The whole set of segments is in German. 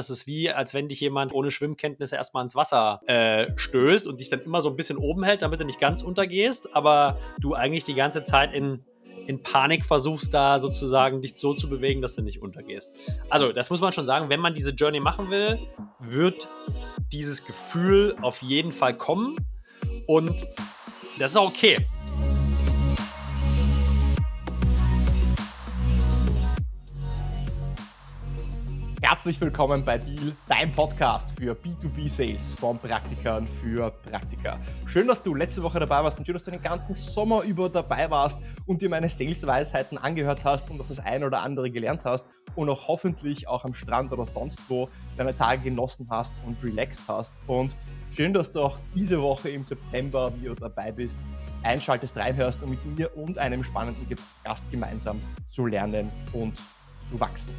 Das ist wie, als wenn dich jemand ohne Schwimmkenntnisse erstmal ins Wasser äh, stößt und dich dann immer so ein bisschen oben hält, damit du nicht ganz untergehst, aber du eigentlich die ganze Zeit in, in Panik versuchst, da sozusagen dich so zu bewegen, dass du nicht untergehst. Also, das muss man schon sagen, wenn man diese Journey machen will, wird dieses Gefühl auf jeden Fall kommen und das ist auch okay. Herzlich willkommen bei Deal, dein Podcast für B2B-Sales von Praktikern für Praktika. Schön, dass du letzte Woche dabei warst und schön, dass du den ganzen Sommer über dabei warst und dir meine Sales-Weisheiten angehört hast und noch das eine oder andere gelernt hast und auch hoffentlich auch am Strand oder sonst wo deine Tage genossen hast und relaxed hast. Und schön, dass du auch diese Woche im September wieder dabei bist, einschaltest, reinhörst, um mit mir und einem spannenden Gast gemeinsam zu lernen und zu wachsen.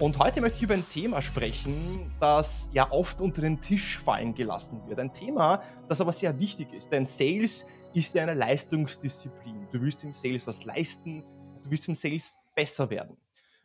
Und heute möchte ich über ein Thema sprechen, das ja oft unter den Tisch fallen gelassen wird. Ein Thema, das aber sehr wichtig ist, denn Sales ist ja eine Leistungsdisziplin. Du willst im Sales was leisten, du willst im Sales besser werden.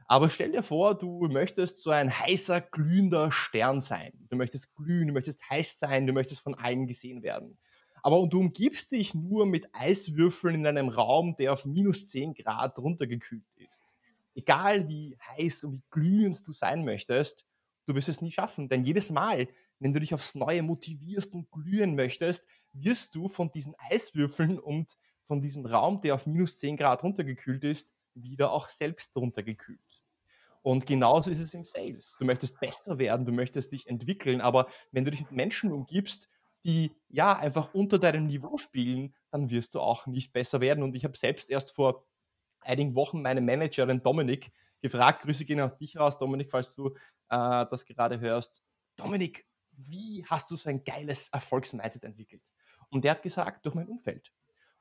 Aber stell dir vor, du möchtest so ein heißer, glühender Stern sein. Du möchtest glühen, du möchtest heiß sein, du möchtest von allen gesehen werden. Aber du umgibst dich nur mit Eiswürfeln in einem Raum, der auf minus 10 Grad runtergekühlt ist egal wie heiß und wie glühend du sein möchtest, du wirst es nie schaffen. Denn jedes Mal, wenn du dich aufs Neue motivierst und glühen möchtest, wirst du von diesen Eiswürfeln und von diesem Raum, der auf minus 10 Grad runtergekühlt ist, wieder auch selbst runtergekühlt. Und genauso ist es im Sales. Du möchtest besser werden, du möchtest dich entwickeln, aber wenn du dich mit Menschen umgibst, die ja einfach unter deinem Niveau spielen, dann wirst du auch nicht besser werden. Und ich habe selbst erst vor einigen Wochen meine Managerin Dominik gefragt. Grüße gehen auch dich raus, Dominik, falls du äh, das gerade hörst. Dominik, wie hast du so ein geiles Erfolgsmindset entwickelt? Und der hat gesagt, durch mein Umfeld.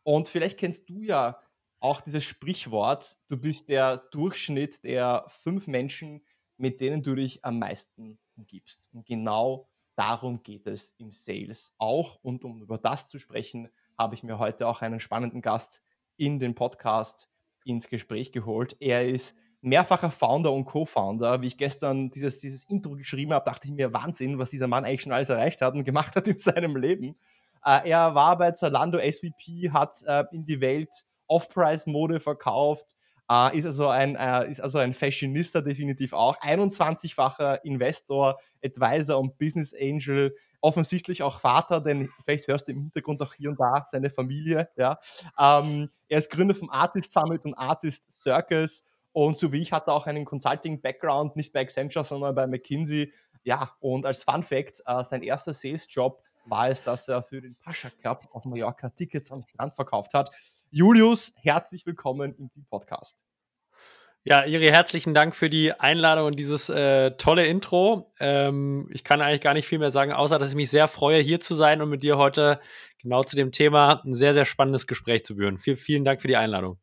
Und vielleicht kennst du ja auch dieses Sprichwort, du bist der Durchschnitt der fünf Menschen, mit denen du dich am meisten umgibst. Und genau darum geht es im Sales auch. Und um über das zu sprechen, habe ich mir heute auch einen spannenden Gast in den Podcast ins Gespräch geholt. Er ist mehrfacher Founder und Co-Founder. Wie ich gestern dieses, dieses Intro geschrieben habe, dachte ich mir, Wahnsinn, was dieser Mann eigentlich schon alles erreicht hat und gemacht hat in seinem Leben. Äh, er war bei Zalando SVP, hat äh, in die Welt Off-Price-Mode verkauft, äh, ist, also ein, äh, ist also ein Fashionista definitiv auch, 21-facher Investor, Advisor und Business Angel, offensichtlich auch Vater, denn vielleicht hörst du im Hintergrund auch hier und da seine Familie. Ja. Ähm, er ist Gründer vom Artist Summit und Artist Circus und so wie ich hat er auch einen Consulting-Background, nicht bei Accenture, sondern bei McKinsey. Ja, und als Fun Fact, äh, sein erster Sales-Job war es, dass er für den Pascha Club auf Mallorca Tickets am Strand verkauft hat. Julius, herzlich willkommen im Podcast. Ja, Iri, herzlichen Dank für die Einladung und dieses äh, tolle Intro. Ähm, ich kann eigentlich gar nicht viel mehr sagen, außer dass ich mich sehr freue, hier zu sein und mit dir heute genau zu dem Thema ein sehr, sehr spannendes Gespräch zu führen. Viel, vielen Dank für die Einladung.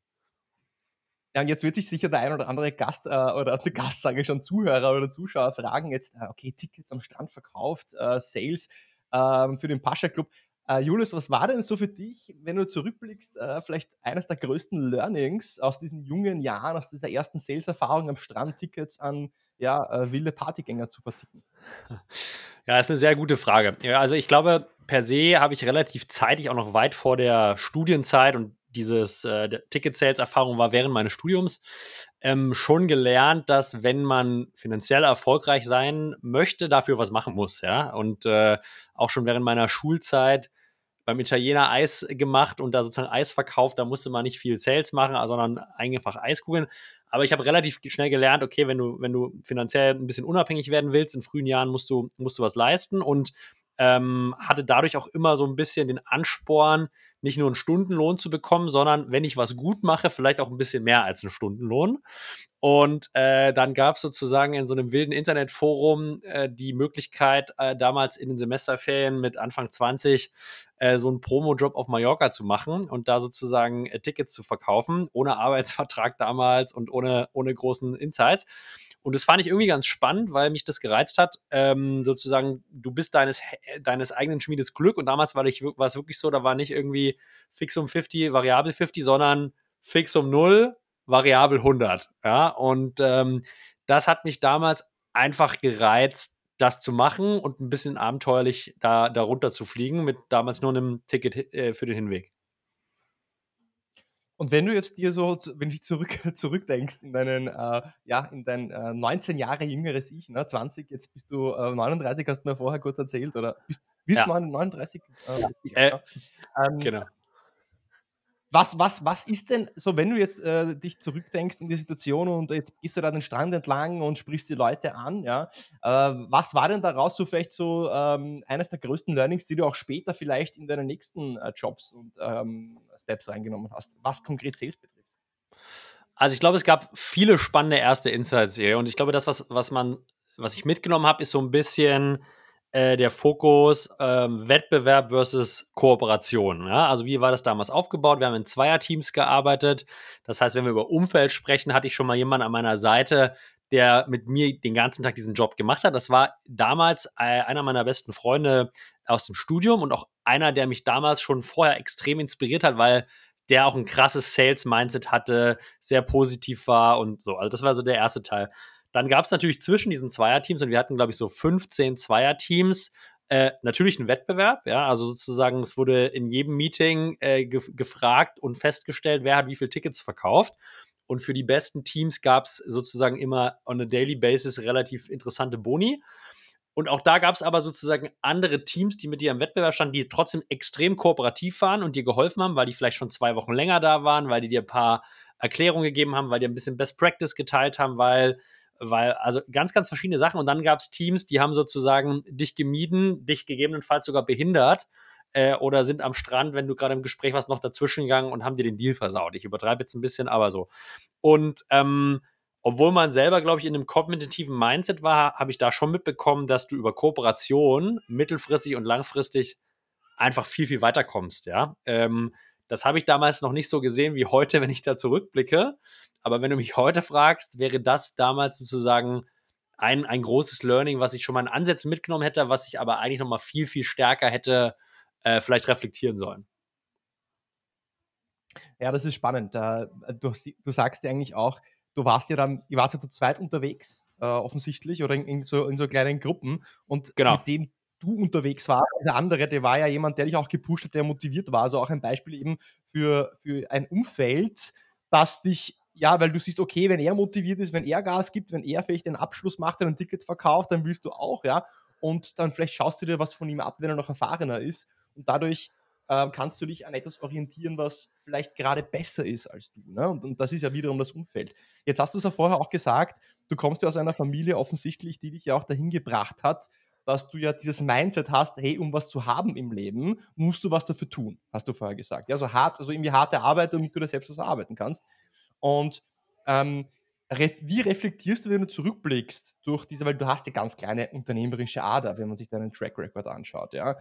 Ja, und jetzt wird sich sicher der ein oder andere Gast äh, oder Gast, sage ich schon, Zuhörer oder Zuschauer fragen jetzt, äh, okay, Tickets am Strand verkauft, äh, Sales ähm, für den Pascha Club. Uh, Julius, was war denn so für dich, wenn du zurückblickst, uh, vielleicht eines der größten Learnings aus diesen jungen Jahren, aus dieser ersten Sales-Erfahrung am Strand, Tickets an ja, uh, wilde Partygänger zu verticken? Ja, ist eine sehr gute Frage. Ja, also ich glaube, per se habe ich relativ zeitig, auch noch weit vor der Studienzeit und dieses äh, Ticket-Sales-Erfahrung war während meines Studiums ähm, schon gelernt, dass wenn man finanziell erfolgreich sein möchte, dafür was machen muss, ja. Und äh, auch schon während meiner Schulzeit beim Italiener Eis gemacht und da sozusagen Eis verkauft. Da musste man nicht viel Sales machen, sondern einfach Eiskugeln. Aber ich habe relativ schnell gelernt, okay, wenn du, wenn du finanziell ein bisschen unabhängig werden willst, in frühen Jahren musst du, musst du was leisten und ähm, hatte dadurch auch immer so ein bisschen den Ansporn, nicht nur einen Stundenlohn zu bekommen, sondern wenn ich was gut mache, vielleicht auch ein bisschen mehr als einen Stundenlohn. Und äh, dann gab es sozusagen in so einem wilden Internetforum äh, die Möglichkeit, äh, damals in den Semesterferien mit Anfang 20 äh, so einen Promo-Job auf Mallorca zu machen und da sozusagen äh, Tickets zu verkaufen, ohne Arbeitsvertrag damals und ohne, ohne großen Insights. Und das fand ich irgendwie ganz spannend, weil mich das gereizt hat. Ähm, sozusagen, du bist deines, deines eigenen Schmiedes Glück. Und damals war, ich, war es wirklich so, da war nicht irgendwie fix um 50, variabel 50, sondern fix um 0, variabel 100. Ja, und ähm, das hat mich damals einfach gereizt, das zu machen und ein bisschen abenteuerlich da, da runter zu fliegen mit damals nur einem Ticket äh, für den Hinweg. Und wenn du jetzt dir so, wenn du zurück, zurückdenkst in deinen, äh, ja, in dein äh, 19 Jahre jüngeres Ich, ne, 20, jetzt bist du äh, 39, hast du mir vorher kurz erzählt, oder bist, bist ja. 39? Äh, ähm, genau. Was, was, was ist denn so, wenn du jetzt äh, dich zurückdenkst in die Situation und jetzt gehst du da den Strand entlang und sprichst die Leute an, ja? Äh, was war denn daraus so vielleicht so ähm, eines der größten Learnings, die du auch später vielleicht in deine nächsten äh, Jobs und ähm, Steps reingenommen hast, was konkret Sales betrifft? Also ich glaube, es gab viele spannende erste Insights hier und ich glaube, das, was, was man, was ich mitgenommen habe, ist so ein bisschen äh, der Fokus ähm, Wettbewerb versus Kooperation. Ja? Also wie war das damals aufgebaut? Wir haben in Zweierteams gearbeitet. Das heißt, wenn wir über Umfeld sprechen, hatte ich schon mal jemanden an meiner Seite, der mit mir den ganzen Tag diesen Job gemacht hat. Das war damals äh, einer meiner besten Freunde aus dem Studium und auch einer, der mich damals schon vorher extrem inspiriert hat, weil der auch ein krasses Sales-Mindset hatte, sehr positiv war und so. Also das war so der erste Teil. Dann gab es natürlich zwischen diesen Zweierteams, und wir hatten, glaube ich, so 15 Zweierteams, äh, natürlich einen Wettbewerb, ja, also sozusagen, es wurde in jedem Meeting äh, ge gefragt und festgestellt, wer hat wie viele Tickets verkauft. Und für die besten Teams gab es sozusagen immer on a daily basis relativ interessante Boni. Und auch da gab es aber sozusagen andere Teams, die mit dir im Wettbewerb standen, die trotzdem extrem kooperativ waren und dir geholfen haben, weil die vielleicht schon zwei Wochen länger da waren, weil die dir ein paar Erklärungen gegeben haben, weil die ein bisschen Best Practice geteilt haben, weil weil, also ganz, ganz verschiedene Sachen. Und dann gab es Teams, die haben sozusagen dich gemieden, dich gegebenenfalls sogar behindert äh, oder sind am Strand, wenn du gerade im Gespräch warst, noch dazwischen gegangen und haben dir den Deal versaut. Ich übertreibe jetzt ein bisschen, aber so. Und ähm, obwohl man selber, glaube ich, in einem kompetitiven Mindset war, habe ich da schon mitbekommen, dass du über Kooperation mittelfristig und langfristig einfach viel, viel weiterkommst, ja. Ähm, das habe ich damals noch nicht so gesehen wie heute, wenn ich da zurückblicke. Aber wenn du mich heute fragst, wäre das damals sozusagen ein, ein großes Learning, was ich schon mal in Ansätzen mitgenommen hätte, was ich aber eigentlich noch mal viel, viel stärker hätte äh, vielleicht reflektieren sollen. Ja, das ist spannend. Äh, du, du, sagst ja eigentlich auch, du warst ja dann, ihr wart ja zu zweit unterwegs, äh, offensichtlich, oder in, in, so, in so kleinen Gruppen. Und genau. mit dem du unterwegs warst. Dieser andere, der war ja jemand, der dich auch gepusht hat, der motiviert war. Also auch ein Beispiel eben für, für ein Umfeld, das dich, ja, weil du siehst, okay, wenn er motiviert ist, wenn er Gas gibt, wenn er vielleicht den Abschluss macht ein Ticket verkauft, dann willst du auch, ja. Und dann vielleicht schaust du dir was von ihm ab, wenn er noch erfahrener ist. Und dadurch äh, kannst du dich an etwas orientieren, was vielleicht gerade besser ist als du. Ne? Und, und das ist ja wiederum das Umfeld. Jetzt hast du es ja vorher auch gesagt, du kommst ja aus einer Familie offensichtlich, die dich ja auch dahin gebracht hat, dass du ja dieses Mindset hast, hey, um was zu haben im Leben, musst du was dafür tun, hast du vorher gesagt. Ja, also hart, also irgendwie harte Arbeit, damit du da selbst was arbeiten kannst. Und ähm, wie reflektierst du, wenn du zurückblickst durch diese, weil du hast ja ganz kleine unternehmerische Ader, wenn man sich deinen Track Record anschaut, ja.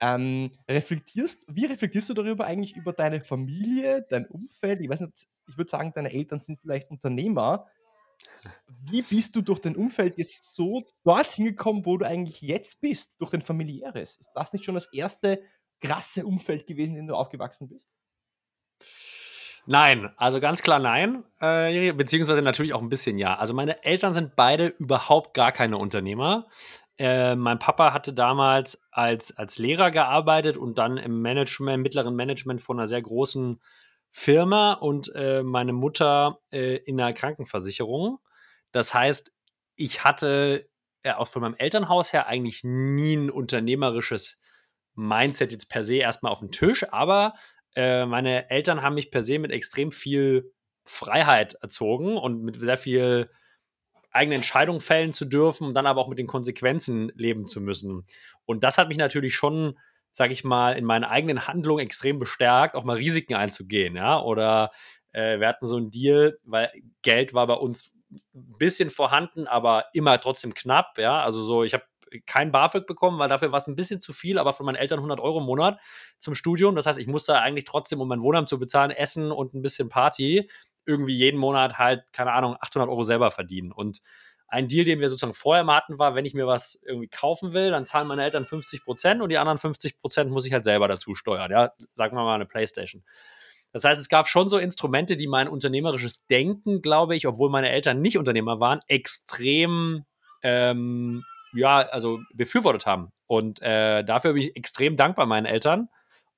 Ähm, reflektierst, wie reflektierst du darüber eigentlich über deine Familie, dein Umfeld? Ich weiß nicht, ich würde sagen, deine Eltern sind vielleicht Unternehmer, wie bist du durch dein Umfeld jetzt so dorthin gekommen, wo du eigentlich jetzt bist, durch dein familiäres? Ist das nicht schon das erste krasse Umfeld gewesen, in dem du aufgewachsen bist? Nein, also ganz klar nein, äh, beziehungsweise natürlich auch ein bisschen ja. Also meine Eltern sind beide überhaupt gar keine Unternehmer. Äh, mein Papa hatte damals als, als Lehrer gearbeitet und dann im Management, mittleren Management von einer sehr großen Firma und äh, meine Mutter äh, in einer Krankenversicherung. Das heißt, ich hatte äh, auch von meinem Elternhaus her eigentlich nie ein unternehmerisches Mindset jetzt per se erstmal auf den Tisch, aber äh, meine Eltern haben mich per se mit extrem viel Freiheit erzogen und mit sehr viel eigene Entscheidungen fällen zu dürfen und dann aber auch mit den Konsequenzen leben zu müssen. Und das hat mich natürlich schon sage ich mal, in meinen eigenen Handlungen extrem bestärkt, auch mal Risiken einzugehen, ja. Oder äh, wir hatten so einen Deal, weil Geld war bei uns ein bisschen vorhanden, aber immer trotzdem knapp, ja. Also so, ich habe kein BAföG bekommen, weil dafür war es ein bisschen zu viel, aber von meinen Eltern 100 Euro im Monat zum Studium. Das heißt, ich musste eigentlich trotzdem, um mein Wohnheim zu bezahlen, Essen und ein bisschen Party, irgendwie jeden Monat halt, keine Ahnung, 800 Euro selber verdienen. Und ein Deal, den wir sozusagen vorher mal hatten, war, wenn ich mir was irgendwie kaufen will, dann zahlen meine Eltern 50 Prozent und die anderen 50 Prozent muss ich halt selber dazu steuern. Ja, sagen wir mal eine Playstation. Das heißt, es gab schon so Instrumente, die mein unternehmerisches Denken, glaube ich, obwohl meine Eltern nicht Unternehmer waren, extrem ähm, ja, also befürwortet haben. Und äh, dafür bin ich extrem dankbar meinen Eltern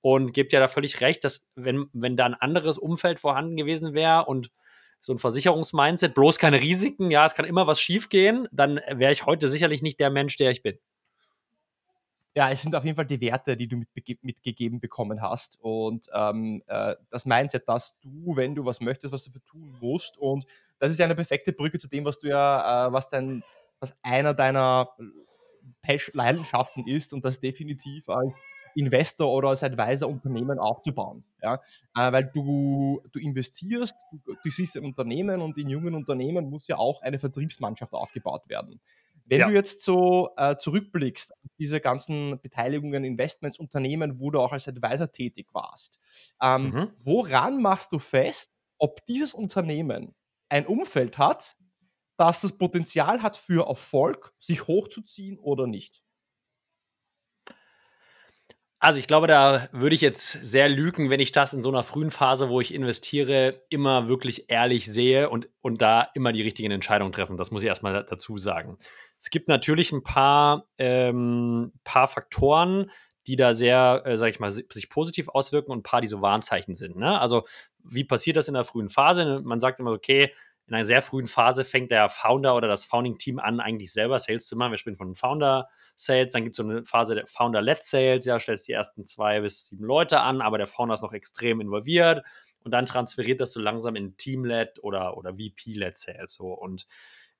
und gebe dir da völlig recht, dass wenn, wenn da ein anderes Umfeld vorhanden gewesen wäre und so ein Versicherungsmindset, bloß keine Risiken, ja, es kann immer was schiefgehen, dann wäre ich heute sicherlich nicht der Mensch, der ich bin. Ja, es sind auf jeden Fall die Werte, die du mitgegeben bekommen hast. Und ähm, äh, das Mindset, dass du, wenn du was möchtest, was dafür tun musst. Und das ist ja eine perfekte Brücke zu dem, was du ja, äh, was dein, was einer deiner Leidenschaften ist und das definitiv als Investor oder als Advisor Unternehmen aufzubauen. Ja? Äh, weil du, du investierst, du, du, siehst ein Unternehmen und in jungen Unternehmen muss ja auch eine Vertriebsmannschaft aufgebaut werden. Wenn ja. du jetzt so äh, zurückblickst, diese ganzen Beteiligungen, Investments, Unternehmen, wo du auch als Advisor tätig warst, ähm, mhm. woran machst du fest, ob dieses Unternehmen ein Umfeld hat, das das Potenzial hat für Erfolg, sich hochzuziehen oder nicht? Also ich glaube, da würde ich jetzt sehr lügen, wenn ich das in so einer frühen Phase, wo ich investiere, immer wirklich ehrlich sehe und, und da immer die richtigen Entscheidungen treffen. Das muss ich erstmal dazu sagen. Es gibt natürlich ein paar, ähm, paar Faktoren, die da sehr, äh, sag ich mal, sich positiv auswirken und ein paar, die so Warnzeichen sind. Ne? Also wie passiert das in der frühen Phase? Man sagt immer, okay, in einer sehr frühen Phase fängt der Founder oder das Founding-Team an, eigentlich selber Sales zu machen. Wir sprechen von Founder Sales, dann gibt es so eine Phase der Founder-led Sales, ja, stellst die ersten zwei bis sieben Leute an, aber der Founder ist noch extrem involviert und dann transferiert das so langsam in Team-led oder, oder VP-led Sales so und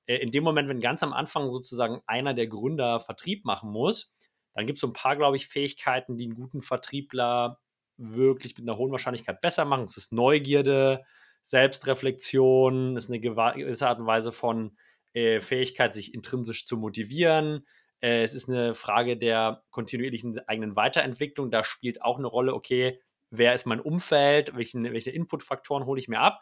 äh, in dem Moment, wenn ganz am Anfang sozusagen einer der Gründer Vertrieb machen muss, dann gibt es so ein paar, glaube ich, Fähigkeiten, die einen guten Vertriebler wirklich mit einer hohen Wahrscheinlichkeit besser machen. Es ist Neugierde, Selbstreflexion, es ist eine gewisse Art und Weise von äh, Fähigkeit, sich intrinsisch zu motivieren, äh, es ist eine Frage der kontinuierlichen eigenen Weiterentwicklung. Da spielt auch eine Rolle, okay, wer ist mein Umfeld, welchen, welche Inputfaktoren hole ich mir ab.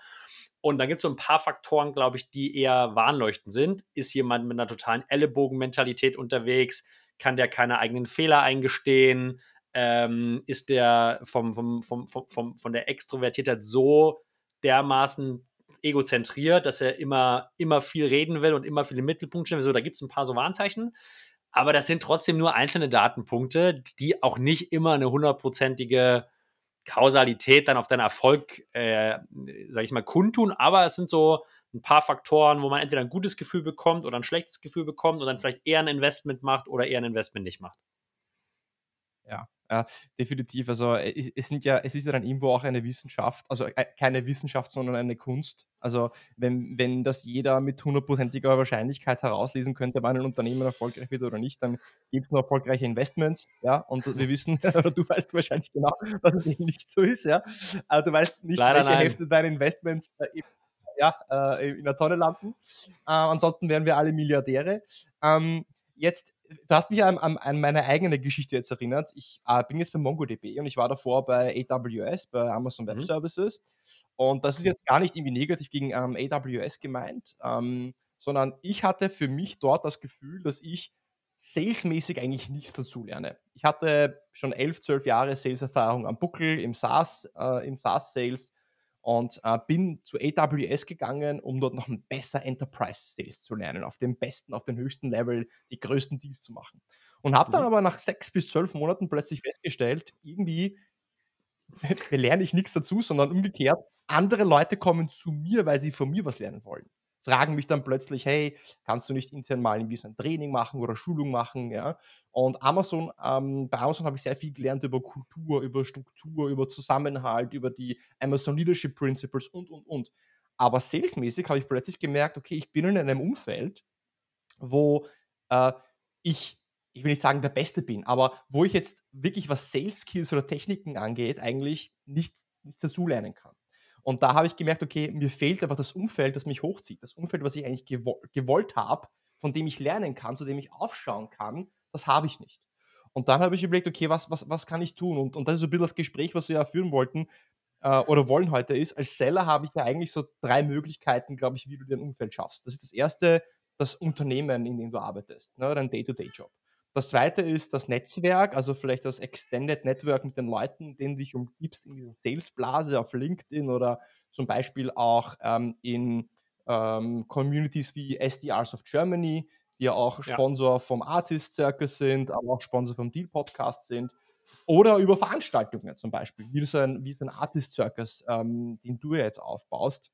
Und dann gibt es so ein paar Faktoren, glaube ich, die eher warnleuchtend sind. Ist jemand mit einer totalen Ellenbogenmentalität unterwegs? Kann der keine eigenen Fehler eingestehen? Ähm, ist der vom, vom, vom, vom, von der Extrovertiertheit so dermaßen egozentriert, dass er immer, immer viel reden will und immer viel im Mittelpunkt stehen will? So, da gibt es ein paar so Warnzeichen. Aber das sind trotzdem nur einzelne Datenpunkte, die auch nicht immer eine hundertprozentige Kausalität dann auf deinen Erfolg, äh, sag ich mal, kundtun. Aber es sind so ein paar Faktoren, wo man entweder ein gutes Gefühl bekommt oder ein schlechtes Gefühl bekommt und dann vielleicht eher ein Investment macht oder eher ein Investment nicht macht. Ja, ja, definitiv. Also äh, es, es, sind ja, es ist ja dann irgendwo auch eine Wissenschaft, also äh, keine Wissenschaft, sondern eine Kunst. Also wenn, wenn das jeder mit hundertprozentiger Wahrscheinlichkeit herauslesen könnte, wann ein Unternehmen erfolgreich wird oder nicht, dann gibt es nur erfolgreiche Investments, ja, und wir wissen, oder du weißt wahrscheinlich genau, dass es eben nicht so ist, ja. Aber du weißt nicht, Leider welche nein. Hälfte deiner Investments äh, ja, äh, in der Tonne landen. Äh, ansonsten wären wir alle Milliardäre. Ähm, jetzt du hast mich an, an, an, meine eigene Geschichte jetzt erinnert. Ich äh, bin jetzt bei MongoDB und ich war davor bei AWS, bei Amazon Web mhm. Services. Und das ist jetzt gar nicht irgendwie negativ gegen ähm, AWS gemeint, ähm, sondern ich hatte für mich dort das Gefühl, dass ich salesmäßig eigentlich nichts dazu lerne. Ich hatte schon elf, zwölf Jahre Sales-Erfahrung am Buckel im SaaS, äh, im SaaS-Sales und äh, bin zu AWS gegangen, um dort noch ein besser Enterprise Sales zu lernen, auf dem besten, auf dem höchsten Level die größten Deals zu machen. Und habe dann mhm. aber nach sechs bis zwölf Monaten plötzlich festgestellt, irgendwie lerne ich nichts dazu, sondern umgekehrt, andere Leute kommen zu mir, weil sie von mir was lernen wollen fragen mich dann plötzlich, hey, kannst du nicht intern mal irgendwie so ein Training machen oder Schulung machen, ja? Und Amazon, ähm, bei Amazon habe ich sehr viel gelernt über Kultur, über Struktur, über Zusammenhalt, über die Amazon Leadership Principles und, und, und. Aber salesmäßig habe ich plötzlich gemerkt, okay, ich bin in einem Umfeld, wo äh, ich ich will nicht sagen, der Beste bin, aber wo ich jetzt wirklich, was Sales Skills oder Techniken angeht, eigentlich nichts, nichts dazulernen kann. Und da habe ich gemerkt, okay, mir fehlt einfach das Umfeld, das mich hochzieht. Das Umfeld, was ich eigentlich gewo gewollt habe, von dem ich lernen kann, zu dem ich aufschauen kann, das habe ich nicht. Und dann habe ich überlegt, okay, was, was, was kann ich tun? Und, und das ist so ein bisschen das Gespräch, was wir ja führen wollten äh, oder wollen heute, ist, als Seller habe ich ja eigentlich so drei Möglichkeiten, glaube ich, wie du dein Umfeld schaffst. Das ist das erste, das Unternehmen, in dem du arbeitest, ne, dein Day-to-Day-Job. Das zweite ist das Netzwerk, also vielleicht das Extended Network mit den Leuten, denen du dich umgibst in dieser Salesblase auf LinkedIn oder zum Beispiel auch ähm, in ähm, Communities wie SDRs of Germany, die ja auch Sponsor ja. vom Artist Circus sind, aber auch Sponsor vom Deal Podcast sind. Oder über Veranstaltungen zum Beispiel, wie so ein, wie so ein Artist Circus, ähm, den du jetzt aufbaust.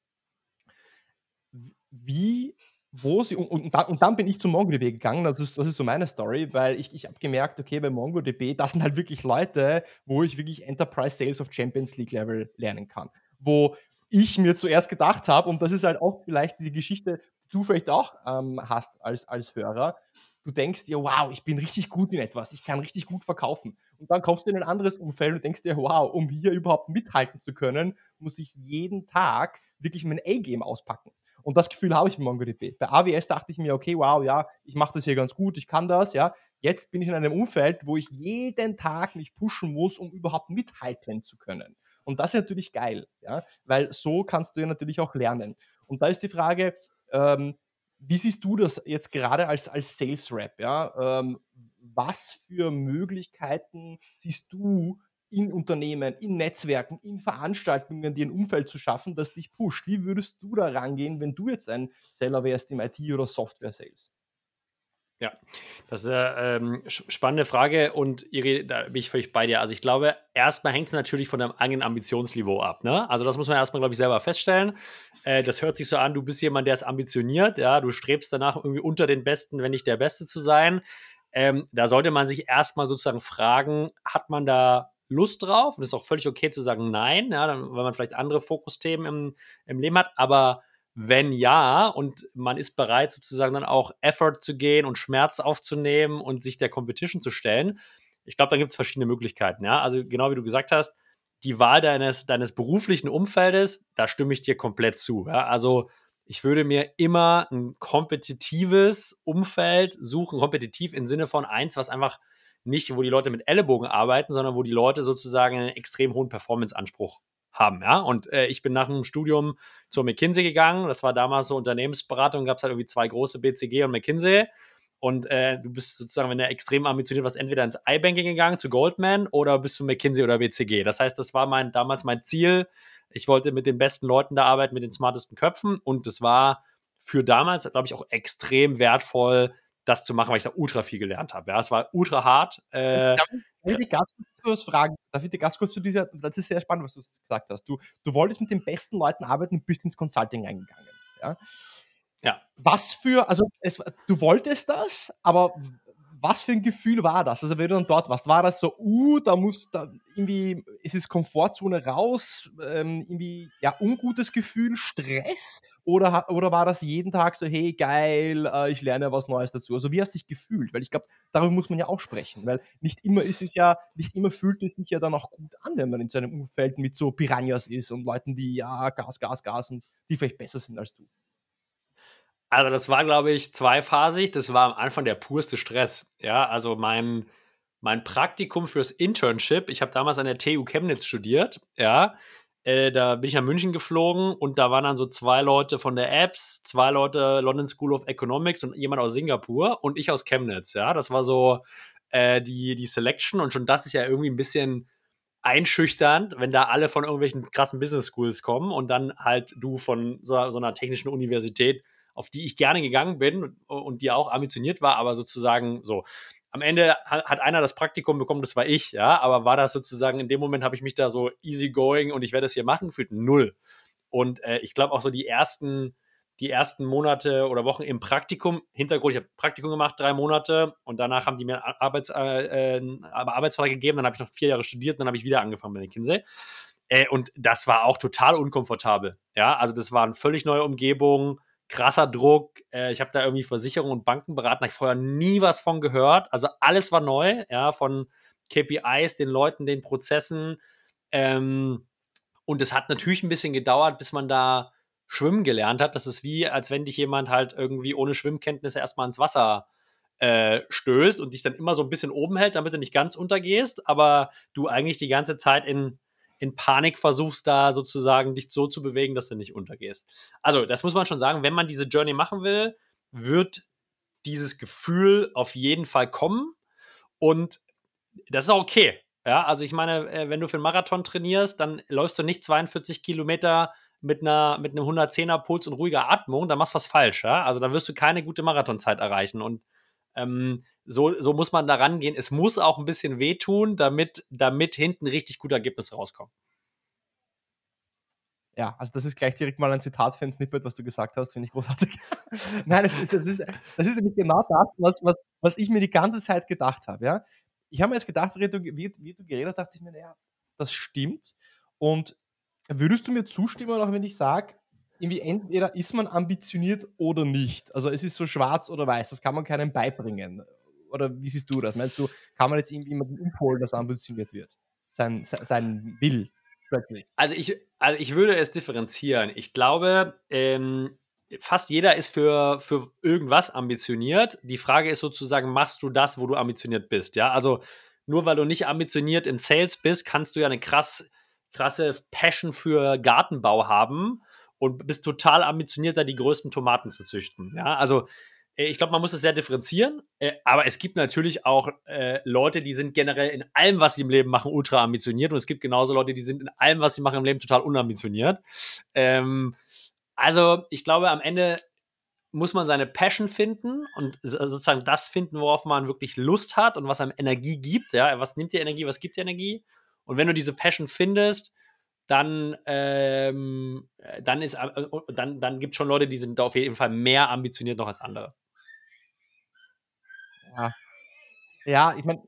Wie wo sie, und, und, dann, und dann bin ich zu MongoDB gegangen, das ist, das ist so meine Story, weil ich, ich habe gemerkt, okay, bei MongoDB, das sind halt wirklich Leute, wo ich wirklich Enterprise Sales of Champions League Level lernen kann. Wo ich mir zuerst gedacht habe, und das ist halt auch vielleicht die Geschichte, die du vielleicht auch ähm, hast als, als Hörer, du denkst dir, wow, ich bin richtig gut in etwas, ich kann richtig gut verkaufen. Und dann kommst du in ein anderes Umfeld und denkst dir, wow, um hier überhaupt mithalten zu können, muss ich jeden Tag wirklich mein A-Game auspacken. Und das Gefühl habe ich mit MongoDB. Bei AWS dachte ich mir, okay, wow, ja, ich mache das hier ganz gut, ich kann das, ja. Jetzt bin ich in einem Umfeld, wo ich jeden Tag mich pushen muss, um überhaupt mithalten zu können. Und das ist natürlich geil, ja, weil so kannst du ja natürlich auch lernen. Und da ist die Frage, ähm, wie siehst du das jetzt gerade als, als Sales Rep? Ja? Ähm, was für Möglichkeiten siehst du in Unternehmen, in Netzwerken, in Veranstaltungen dir ein Umfeld zu schaffen, das dich pusht. Wie würdest du da rangehen, wenn du jetzt ein Seller wärst im IT- oder Software-Sales? Ja, das ist eine ähm, spannende Frage und Iri, da bin ich völlig bei dir. Also ich glaube, erstmal hängt es natürlich von deinem eigenen Ambitionsniveau ab. Ne? Also das muss man erstmal, glaube ich, selber feststellen. Äh, das hört sich so an, du bist jemand, der ist ambitioniert, ja, du strebst danach irgendwie unter den Besten, wenn nicht der Beste zu sein. Ähm, da sollte man sich erstmal sozusagen fragen, hat man da Lust drauf. Und es ist auch völlig okay zu sagen Nein, ja, dann, weil man vielleicht andere Fokusthemen im, im Leben hat. Aber wenn ja und man ist bereit, sozusagen dann auch Effort zu gehen und Schmerz aufzunehmen und sich der Competition zu stellen, ich glaube, da gibt es verschiedene Möglichkeiten. Ja? Also genau wie du gesagt hast, die Wahl deines, deines beruflichen Umfeldes, da stimme ich dir komplett zu. Ja? Also ich würde mir immer ein kompetitives Umfeld suchen, kompetitiv im Sinne von eins, was einfach nicht, wo die Leute mit Ellenbogen arbeiten, sondern wo die Leute sozusagen einen extrem hohen Performance-Anspruch haben, ja. Und äh, ich bin nach dem Studium zur McKinsey gegangen. Das war damals so Unternehmensberatung, gab es halt irgendwie zwei große BCG und McKinsey. Und äh, du bist sozusagen, wenn du extrem ambitioniert warst, entweder ins iBanking gegangen zu Goldman oder bist zu McKinsey oder BCG. Das heißt, das war mein damals mein Ziel. Ich wollte mit den besten Leuten da arbeiten, mit den smartesten Köpfen. Und das war für damals, glaube ich, auch extrem wertvoll, das zu machen, weil ich da ultra viel gelernt habe. Ja, es war ultra hart. Äh, darf, ich, dich ganz kurz was fragen? Darf ich dir ganz kurz zu dieser, das ist sehr spannend, was du gesagt hast. Du, du wolltest mit den besten Leuten arbeiten und bist ins Consulting eingegangen. Ja. ja. Was für, also es, du wolltest das, aber was für ein Gefühl war das? Also, wenn du dann dort warst, war das so, uh, da muss da irgendwie, ist es Komfortzone raus, ähm, irgendwie, ja, ungutes Gefühl, Stress? Oder, oder war das jeden Tag so, hey, geil, äh, ich lerne was Neues dazu? Also, wie hast du dich gefühlt? Weil ich glaube, darüber muss man ja auch sprechen, weil nicht immer ist es ja, nicht immer fühlt es sich ja dann auch gut an, wenn man in so einem Umfeld mit so Piranhas ist und Leuten, die, ja, Gas, Gas, Gas und die vielleicht besser sind als du. Also das war, glaube ich, zweiphasig. Das war am Anfang der purste Stress. Ja, also mein, mein Praktikum fürs Internship, ich habe damals an der TU Chemnitz studiert, ja. Äh, da bin ich nach München geflogen und da waren dann so zwei Leute von der Apps, zwei Leute London School of Economics und jemand aus Singapur und ich aus Chemnitz, ja. Das war so äh, die, die Selection und schon das ist ja irgendwie ein bisschen einschüchternd, wenn da alle von irgendwelchen krassen Business Schools kommen und dann halt du von so, so einer technischen Universität auf die ich gerne gegangen bin und, die auch ambitioniert war, aber sozusagen so. Am Ende hat einer das Praktikum bekommen, das war ich, ja, aber war das sozusagen, in dem Moment habe ich mich da so easy going und ich werde das hier machen, gefühlt null. Und äh, ich glaube auch so die ersten, die ersten Monate oder Wochen im Praktikum, Hintergrund, ich habe Praktikum gemacht, drei Monate und danach haben die mir Arbeits, äh, äh, Arbeitsvertrag gegeben, dann habe ich noch vier Jahre studiert und dann habe ich wieder angefangen bei McKinsey. Äh, und das war auch total unkomfortabel. Ja, also das war eine völlig neue Umgebung krasser Druck. Äh, ich habe da irgendwie Versicherungen und Banken beraten, habe ich vorher nie was von gehört. Also alles war neu, ja, von KPIs, den Leuten, den Prozessen. Ähm, und es hat natürlich ein bisschen gedauert, bis man da schwimmen gelernt hat. Das ist wie, als wenn dich jemand halt irgendwie ohne Schwimmkenntnisse erstmal ins Wasser äh, stößt und dich dann immer so ein bisschen oben hält, damit du nicht ganz untergehst, aber du eigentlich die ganze Zeit in in Panik versuchst, da sozusagen dich so zu bewegen, dass du nicht untergehst. Also, das muss man schon sagen, wenn man diese Journey machen will, wird dieses Gefühl auf jeden Fall kommen und das ist auch okay. Ja, also ich meine, äh, wenn du für einen Marathon trainierst, dann läufst du nicht 42 Kilometer mit, einer, mit einem 110er Puls und ruhiger Atmung, dann machst du was falsch. Ja? Also dann wirst du keine gute Marathonzeit erreichen. Und ähm, so, so muss man da rangehen. Es muss auch ein bisschen wehtun, damit, damit hinten richtig gute Ergebnisse rauskommen. Ja, also das ist gleich direkt mal ein Zitat für ein Snippet, was du gesagt hast, finde ich großartig. Nein, das ist, das, ist, das ist nämlich genau das, was, was, was ich mir die ganze Zeit gedacht habe. Ja? Ich habe mir jetzt gedacht, wie du, wie, wie du geredet hast, dachte ich mir, naja, das stimmt. Und würdest du mir zustimmen, auch wenn ich sage, irgendwie entweder ist man ambitioniert oder nicht. Also es ist so schwarz oder weiß, das kann man keinem beibringen. Oder wie siehst du das? Meinst du, kann man jetzt irgendwie jemanden umholen, dass ambitioniert wird? Sein, sein Will plötzlich. Also ich, also ich würde es differenzieren. Ich glaube, ähm, fast jeder ist für, für irgendwas ambitioniert. Die Frage ist sozusagen, machst du das, wo du ambitioniert bist? Ja, also nur weil du nicht ambitioniert im Sales bist, kannst du ja eine krass, krasse Passion für Gartenbau haben und bist total ambitioniert, da die größten Tomaten zu züchten. Ja, also äh, ich glaube, man muss es sehr differenzieren, äh, aber es gibt natürlich auch äh, Leute, die sind generell in allem, was sie im Leben machen, ultra ambitioniert und es gibt genauso Leute, die sind in allem, was sie machen im Leben, total unambitioniert. Ähm, also ich glaube, am Ende muss man seine Passion finden und sozusagen das finden, worauf man wirklich Lust hat und was einem Energie gibt. Ja, was nimmt dir Energie, was gibt dir Energie? Und wenn du diese Passion findest, dann, ähm, dann ist äh, dann, dann gibt es schon Leute, die sind da auf jeden Fall mehr ambitioniert noch als andere. Ja, ja ich meine,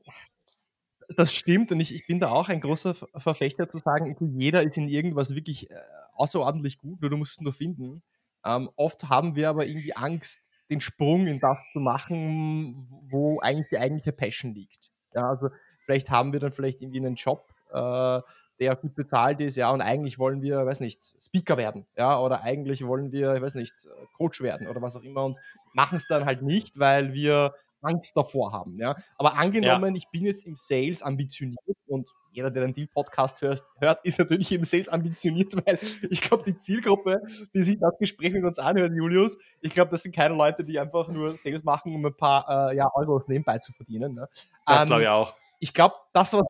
das stimmt und ich, ich bin da auch ein großer Verfechter zu sagen, jeder ist in irgendwas wirklich äh, außerordentlich gut, nur du musst es nur finden. Ähm, oft haben wir aber irgendwie Angst, den Sprung in das zu machen, wo eigentlich die eigentliche Passion liegt. Ja, also vielleicht haben wir dann vielleicht irgendwie einen Job, äh, der gut bezahlt ist, ja, und eigentlich wollen wir, weiß nicht, Speaker werden, ja, oder eigentlich wollen wir, ich weiß nicht, Coach werden oder was auch immer und machen es dann halt nicht, weil wir Angst davor haben, ja. Aber angenommen, ja. ich bin jetzt im Sales ambitioniert und jeder, der den Deal-Podcast hört, hört, ist natürlich im Sales ambitioniert, weil ich glaube, die Zielgruppe, die sich das Gespräch mit uns anhört, Julius, ich glaube, das sind keine Leute, die einfach nur Sales machen, um ein paar äh, ja, Euros nebenbei zu verdienen. Ne? Das ähm, glaube ich auch. Ich glaube, das, was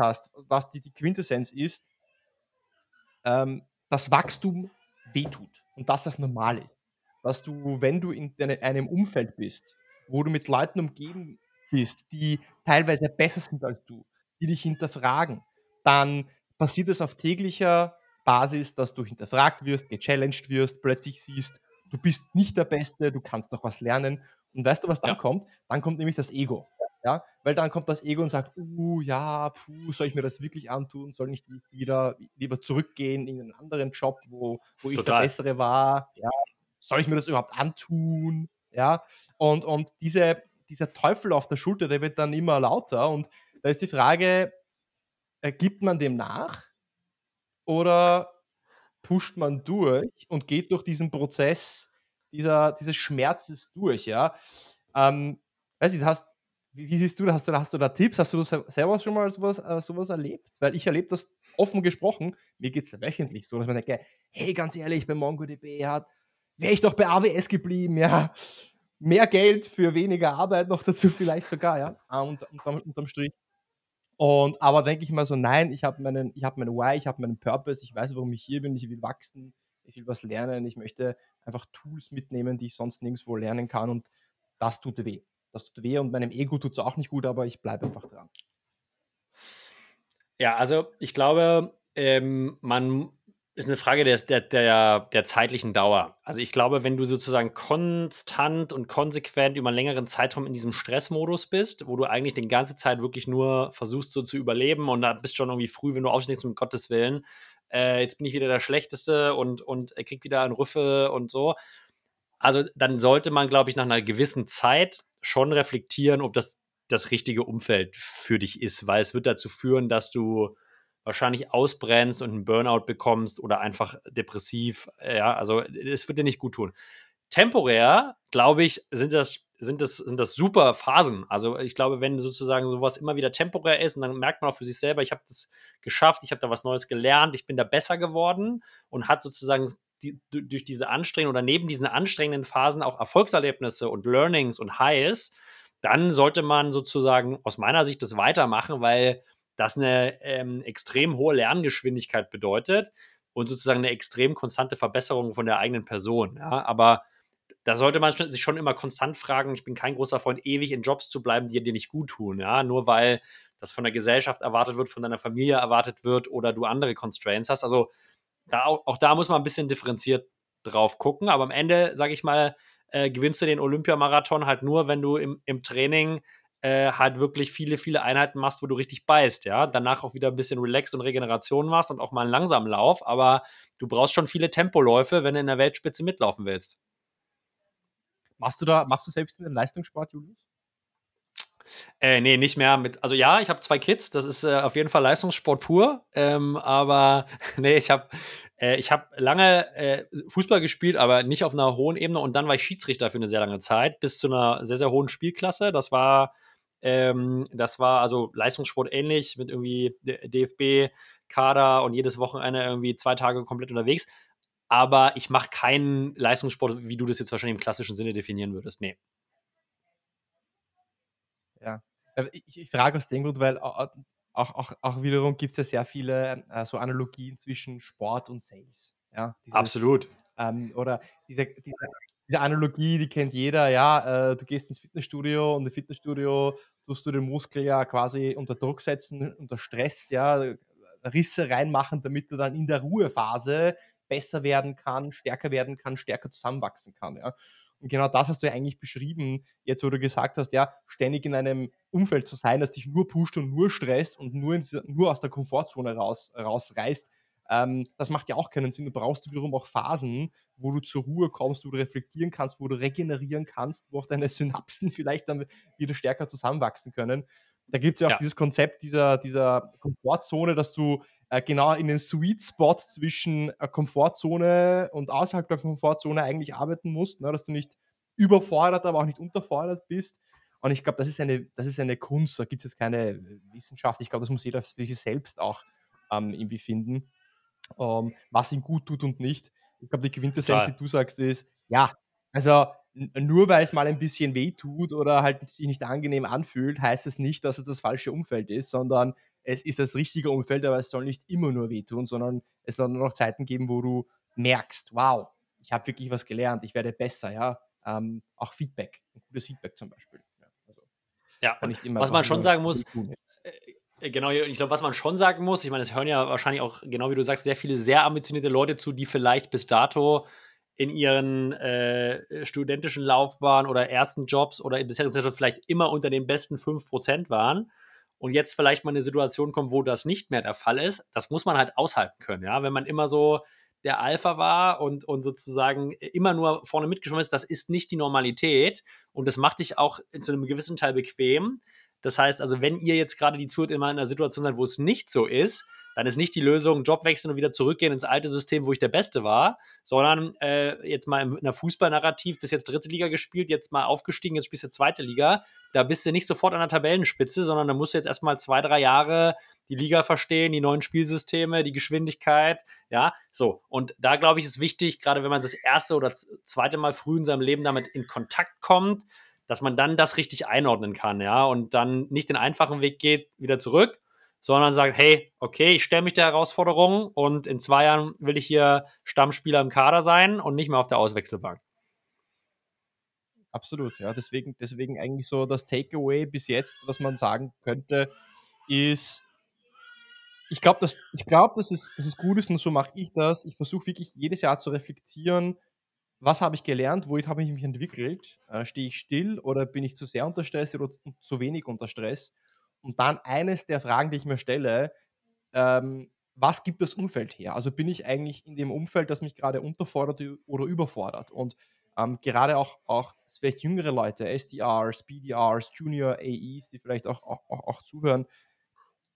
hast, was die, die Quintessenz ist, ähm, dass Wachstum wehtut und dass das normal ist. Dass du, wenn du in einem Umfeld bist, wo du mit Leuten umgeben bist, die teilweise besser sind als du, die dich hinterfragen, dann passiert es auf täglicher Basis, dass du hinterfragt wirst, gechallenged wirst, plötzlich siehst, du bist nicht der Beste, du kannst noch was lernen. Und weißt du, was dann ja. kommt? Dann kommt nämlich das Ego. Ja, weil dann kommt das Ego und sagt, uh, ja, puh, soll ich mir das wirklich antun? Soll ich nicht wieder lieber zurückgehen in einen anderen Job, wo, wo ich Total. der Bessere war? Ja, soll ich mir das überhaupt antun? Ja, und, und diese, dieser Teufel auf der Schulter, der wird dann immer lauter und da ist die Frage, äh, gibt man dem nach oder pusht man durch und geht durch diesen Prozess dieser, dieses Schmerzes durch, ja? Ähm, weiß ich, hast, wie, wie, siehst du? Hast du, hast du da Tipps? Hast du selber schon mal sowas, äh, sowas erlebt? Weil ich erlebe das offen gesprochen, mir geht es wöchentlich so, dass man denkt, hey, ganz ehrlich, bei MongoDB hat wäre ich doch bei AWS geblieben, ja. Mehr Geld für weniger Arbeit noch dazu vielleicht sogar, ja. Ah, und, und, unterm Strich. Und aber denke ich mal so, nein, ich habe meinen, ich habe meinen Why, ich habe meinen Purpose, ich weiß, warum ich hier bin, ich will wachsen, ich will was lernen, ich möchte einfach Tools mitnehmen, die ich sonst nirgendwo lernen kann und das tut weh. Das tut weh und meinem Ego tut es auch nicht gut, aber ich bleibe einfach dran. Ja, also ich glaube, ähm, man ist eine Frage der, der, der, der zeitlichen Dauer. Also ich glaube, wenn du sozusagen konstant und konsequent über einen längeren Zeitraum in diesem Stressmodus bist, wo du eigentlich die ganze Zeit wirklich nur versuchst so zu überleben und da bist schon irgendwie früh, wenn du aufstehst, um Gottes Willen, äh, jetzt bin ich wieder der Schlechteste und, und krieg wieder einen Rüffel und so. Also dann sollte man, glaube ich, nach einer gewissen Zeit schon reflektieren, ob das das richtige Umfeld für dich ist, weil es wird dazu führen, dass du wahrscheinlich ausbrennst und einen Burnout bekommst oder einfach depressiv. Ja, also es wird dir nicht gut tun. Temporär, glaube ich, sind das, sind, das, sind das super Phasen. Also ich glaube, wenn sozusagen sowas immer wieder temporär ist und dann merkt man auch für sich selber, ich habe das geschafft, ich habe da was Neues gelernt, ich bin da besser geworden und hat sozusagen die, durch diese anstrengenden oder neben diesen anstrengenden Phasen auch Erfolgserlebnisse und Learnings und Highs, dann sollte man sozusagen aus meiner Sicht das weitermachen, weil das eine ähm, extrem hohe Lerngeschwindigkeit bedeutet, und sozusagen eine extrem konstante Verbesserung von der eigenen Person. Ja? Aber da sollte man sich schon immer konstant fragen, ich bin kein großer Freund, ewig in Jobs zu bleiben, die dir nicht gut tun, ja, nur weil das von der Gesellschaft erwartet wird, von deiner Familie erwartet wird oder du andere Constraints hast. Also da, auch, auch da muss man ein bisschen differenziert drauf gucken, aber am Ende, sage ich mal, äh, gewinnst du den Olympiamarathon halt nur, wenn du im, im Training äh, halt wirklich viele, viele Einheiten machst, wo du richtig beißt, ja. Danach auch wieder ein bisschen Relax und Regeneration machst und auch mal einen langsamen Lauf, aber du brauchst schon viele Tempoläufe, wenn du in der Weltspitze mitlaufen willst. Machst du da, machst du selbst den Leistungssport, Julius? Äh, nee, nicht mehr mit. Also ja, ich habe zwei Kids, das ist äh, auf jeden Fall Leistungssport pur. Ähm, aber nee, ich habe äh, ich hab lange äh, Fußball gespielt, aber nicht auf einer hohen Ebene. Und dann war ich Schiedsrichter für eine sehr lange Zeit, bis zu einer sehr, sehr hohen Spielklasse. Das war, ähm, das war also Leistungssport ähnlich mit irgendwie DFB-Kader und jedes Wochenende irgendwie zwei Tage komplett unterwegs. Aber ich mache keinen Leistungssport, wie du das jetzt wahrscheinlich im klassischen Sinne definieren würdest. Nee. Ja. Äh, ich, ich frage aus dem Grund, weil auch, auch, auch wiederum gibt es ja sehr viele äh, so Analogien zwischen Sport und Sales. Ja, dieses, Absolut. Ähm, oder diese, diese, diese, Analogie, die kennt jeder, ja, äh, du gehst ins Fitnessstudio und im Fitnessstudio tust du den Muskel ja quasi unter Druck setzen, unter Stress, ja, Risse reinmachen, damit er dann in der Ruhephase besser werden kann, stärker werden kann, stärker zusammenwachsen kann. Ja. Und genau das hast du ja eigentlich beschrieben, jetzt wo du gesagt hast, ja, ständig in einem Umfeld zu sein, das dich nur pusht und nur stresst und nur, in, nur aus der Komfortzone raus, rausreißt. Ähm, das macht ja auch keinen Sinn. Du brauchst wiederum auch Phasen, wo du zur Ruhe kommst, wo du reflektieren kannst, wo du regenerieren kannst, wo auch deine Synapsen vielleicht dann wieder stärker zusammenwachsen können. Da gibt es ja auch ja. dieses Konzept dieser, dieser Komfortzone, dass du äh, genau in den Sweet Spot zwischen äh, Komfortzone und außerhalb der Komfortzone eigentlich arbeiten musst, ne? dass du nicht überfordert, aber auch nicht unterfordert bist. Und ich glaube, das, ist eine, das ist eine Kunst, da gibt es jetzt keine Wissenschaft. Ich glaube, das muss jeder für sich selbst auch ähm, irgendwie finden, ähm, was ihm gut tut und nicht. Ich glaube, die Quintessenz, die du sagst, ist, ja, also nur weil es mal ein bisschen weh tut oder halt sich nicht angenehm anfühlt, heißt es nicht, dass es das falsche Umfeld ist, sondern es ist das richtige Umfeld, aber es soll nicht immer nur wehtun, sondern es soll nur noch Zeiten geben, wo du merkst, wow, ich habe wirklich was gelernt, ich werde besser, ja. Ähm, auch Feedback, ein gutes Feedback zum Beispiel. Ja, also, ja was man schon sagen muss, äh, äh, Genau, ich glaube, was man schon sagen muss, ich meine, es hören ja wahrscheinlich auch, genau wie du sagst, sehr viele sehr ambitionierte Leute zu, die vielleicht bis dato in ihren äh, studentischen Laufbahn oder ersten Jobs oder bisher vielleicht immer unter den besten 5% waren und jetzt vielleicht mal eine Situation kommt, wo das nicht mehr der Fall ist, das muss man halt aushalten können, ja. Wenn man immer so der Alpha war und, und sozusagen immer nur vorne mitgeschwommen ist, das ist nicht die Normalität und das macht dich auch zu einem gewissen Teil bequem. Das heißt also, wenn ihr jetzt gerade die Zuhörer immer in einer Situation seid, wo es nicht so ist, dann ist nicht die Lösung Job wechseln und wieder zurückgehen ins alte System, wo ich der Beste war, sondern äh, jetzt mal in einer Fußballnarrativ bis jetzt dritte Liga gespielt, jetzt mal aufgestiegen, jetzt spielst du zweite Liga. Da bist du nicht sofort an der Tabellenspitze, sondern da musst du jetzt erstmal zwei, drei Jahre die Liga verstehen, die neuen Spielsysteme, die Geschwindigkeit, ja, so. Und da glaube ich, ist wichtig, gerade wenn man das erste oder zweite Mal früh in seinem Leben damit in Kontakt kommt, dass man dann das richtig einordnen kann, ja, und dann nicht den einfachen Weg geht, wieder zurück, sondern sagt, hey, okay, ich stelle mich der Herausforderung und in zwei Jahren will ich hier Stammspieler im Kader sein und nicht mehr auf der Auswechselbank. Absolut, ja. Deswegen, deswegen eigentlich so das Takeaway bis jetzt, was man sagen könnte, ist, ich glaube, dass, ich glaub, dass, es, dass es gut ist und so mache ich das. Ich versuche wirklich jedes Jahr zu reflektieren, was habe ich gelernt, wo habe ich mich entwickelt, äh, stehe ich still oder bin ich zu sehr unter Stress oder zu wenig unter Stress und dann eines der Fragen, die ich mir stelle, ähm, was gibt das Umfeld her? Also bin ich eigentlich in dem Umfeld, das mich gerade unterfordert oder überfordert? Und ähm, gerade auch, auch vielleicht jüngere Leute, SDRs, BDRs, Junior AEs, die vielleicht auch, auch, auch zuhören,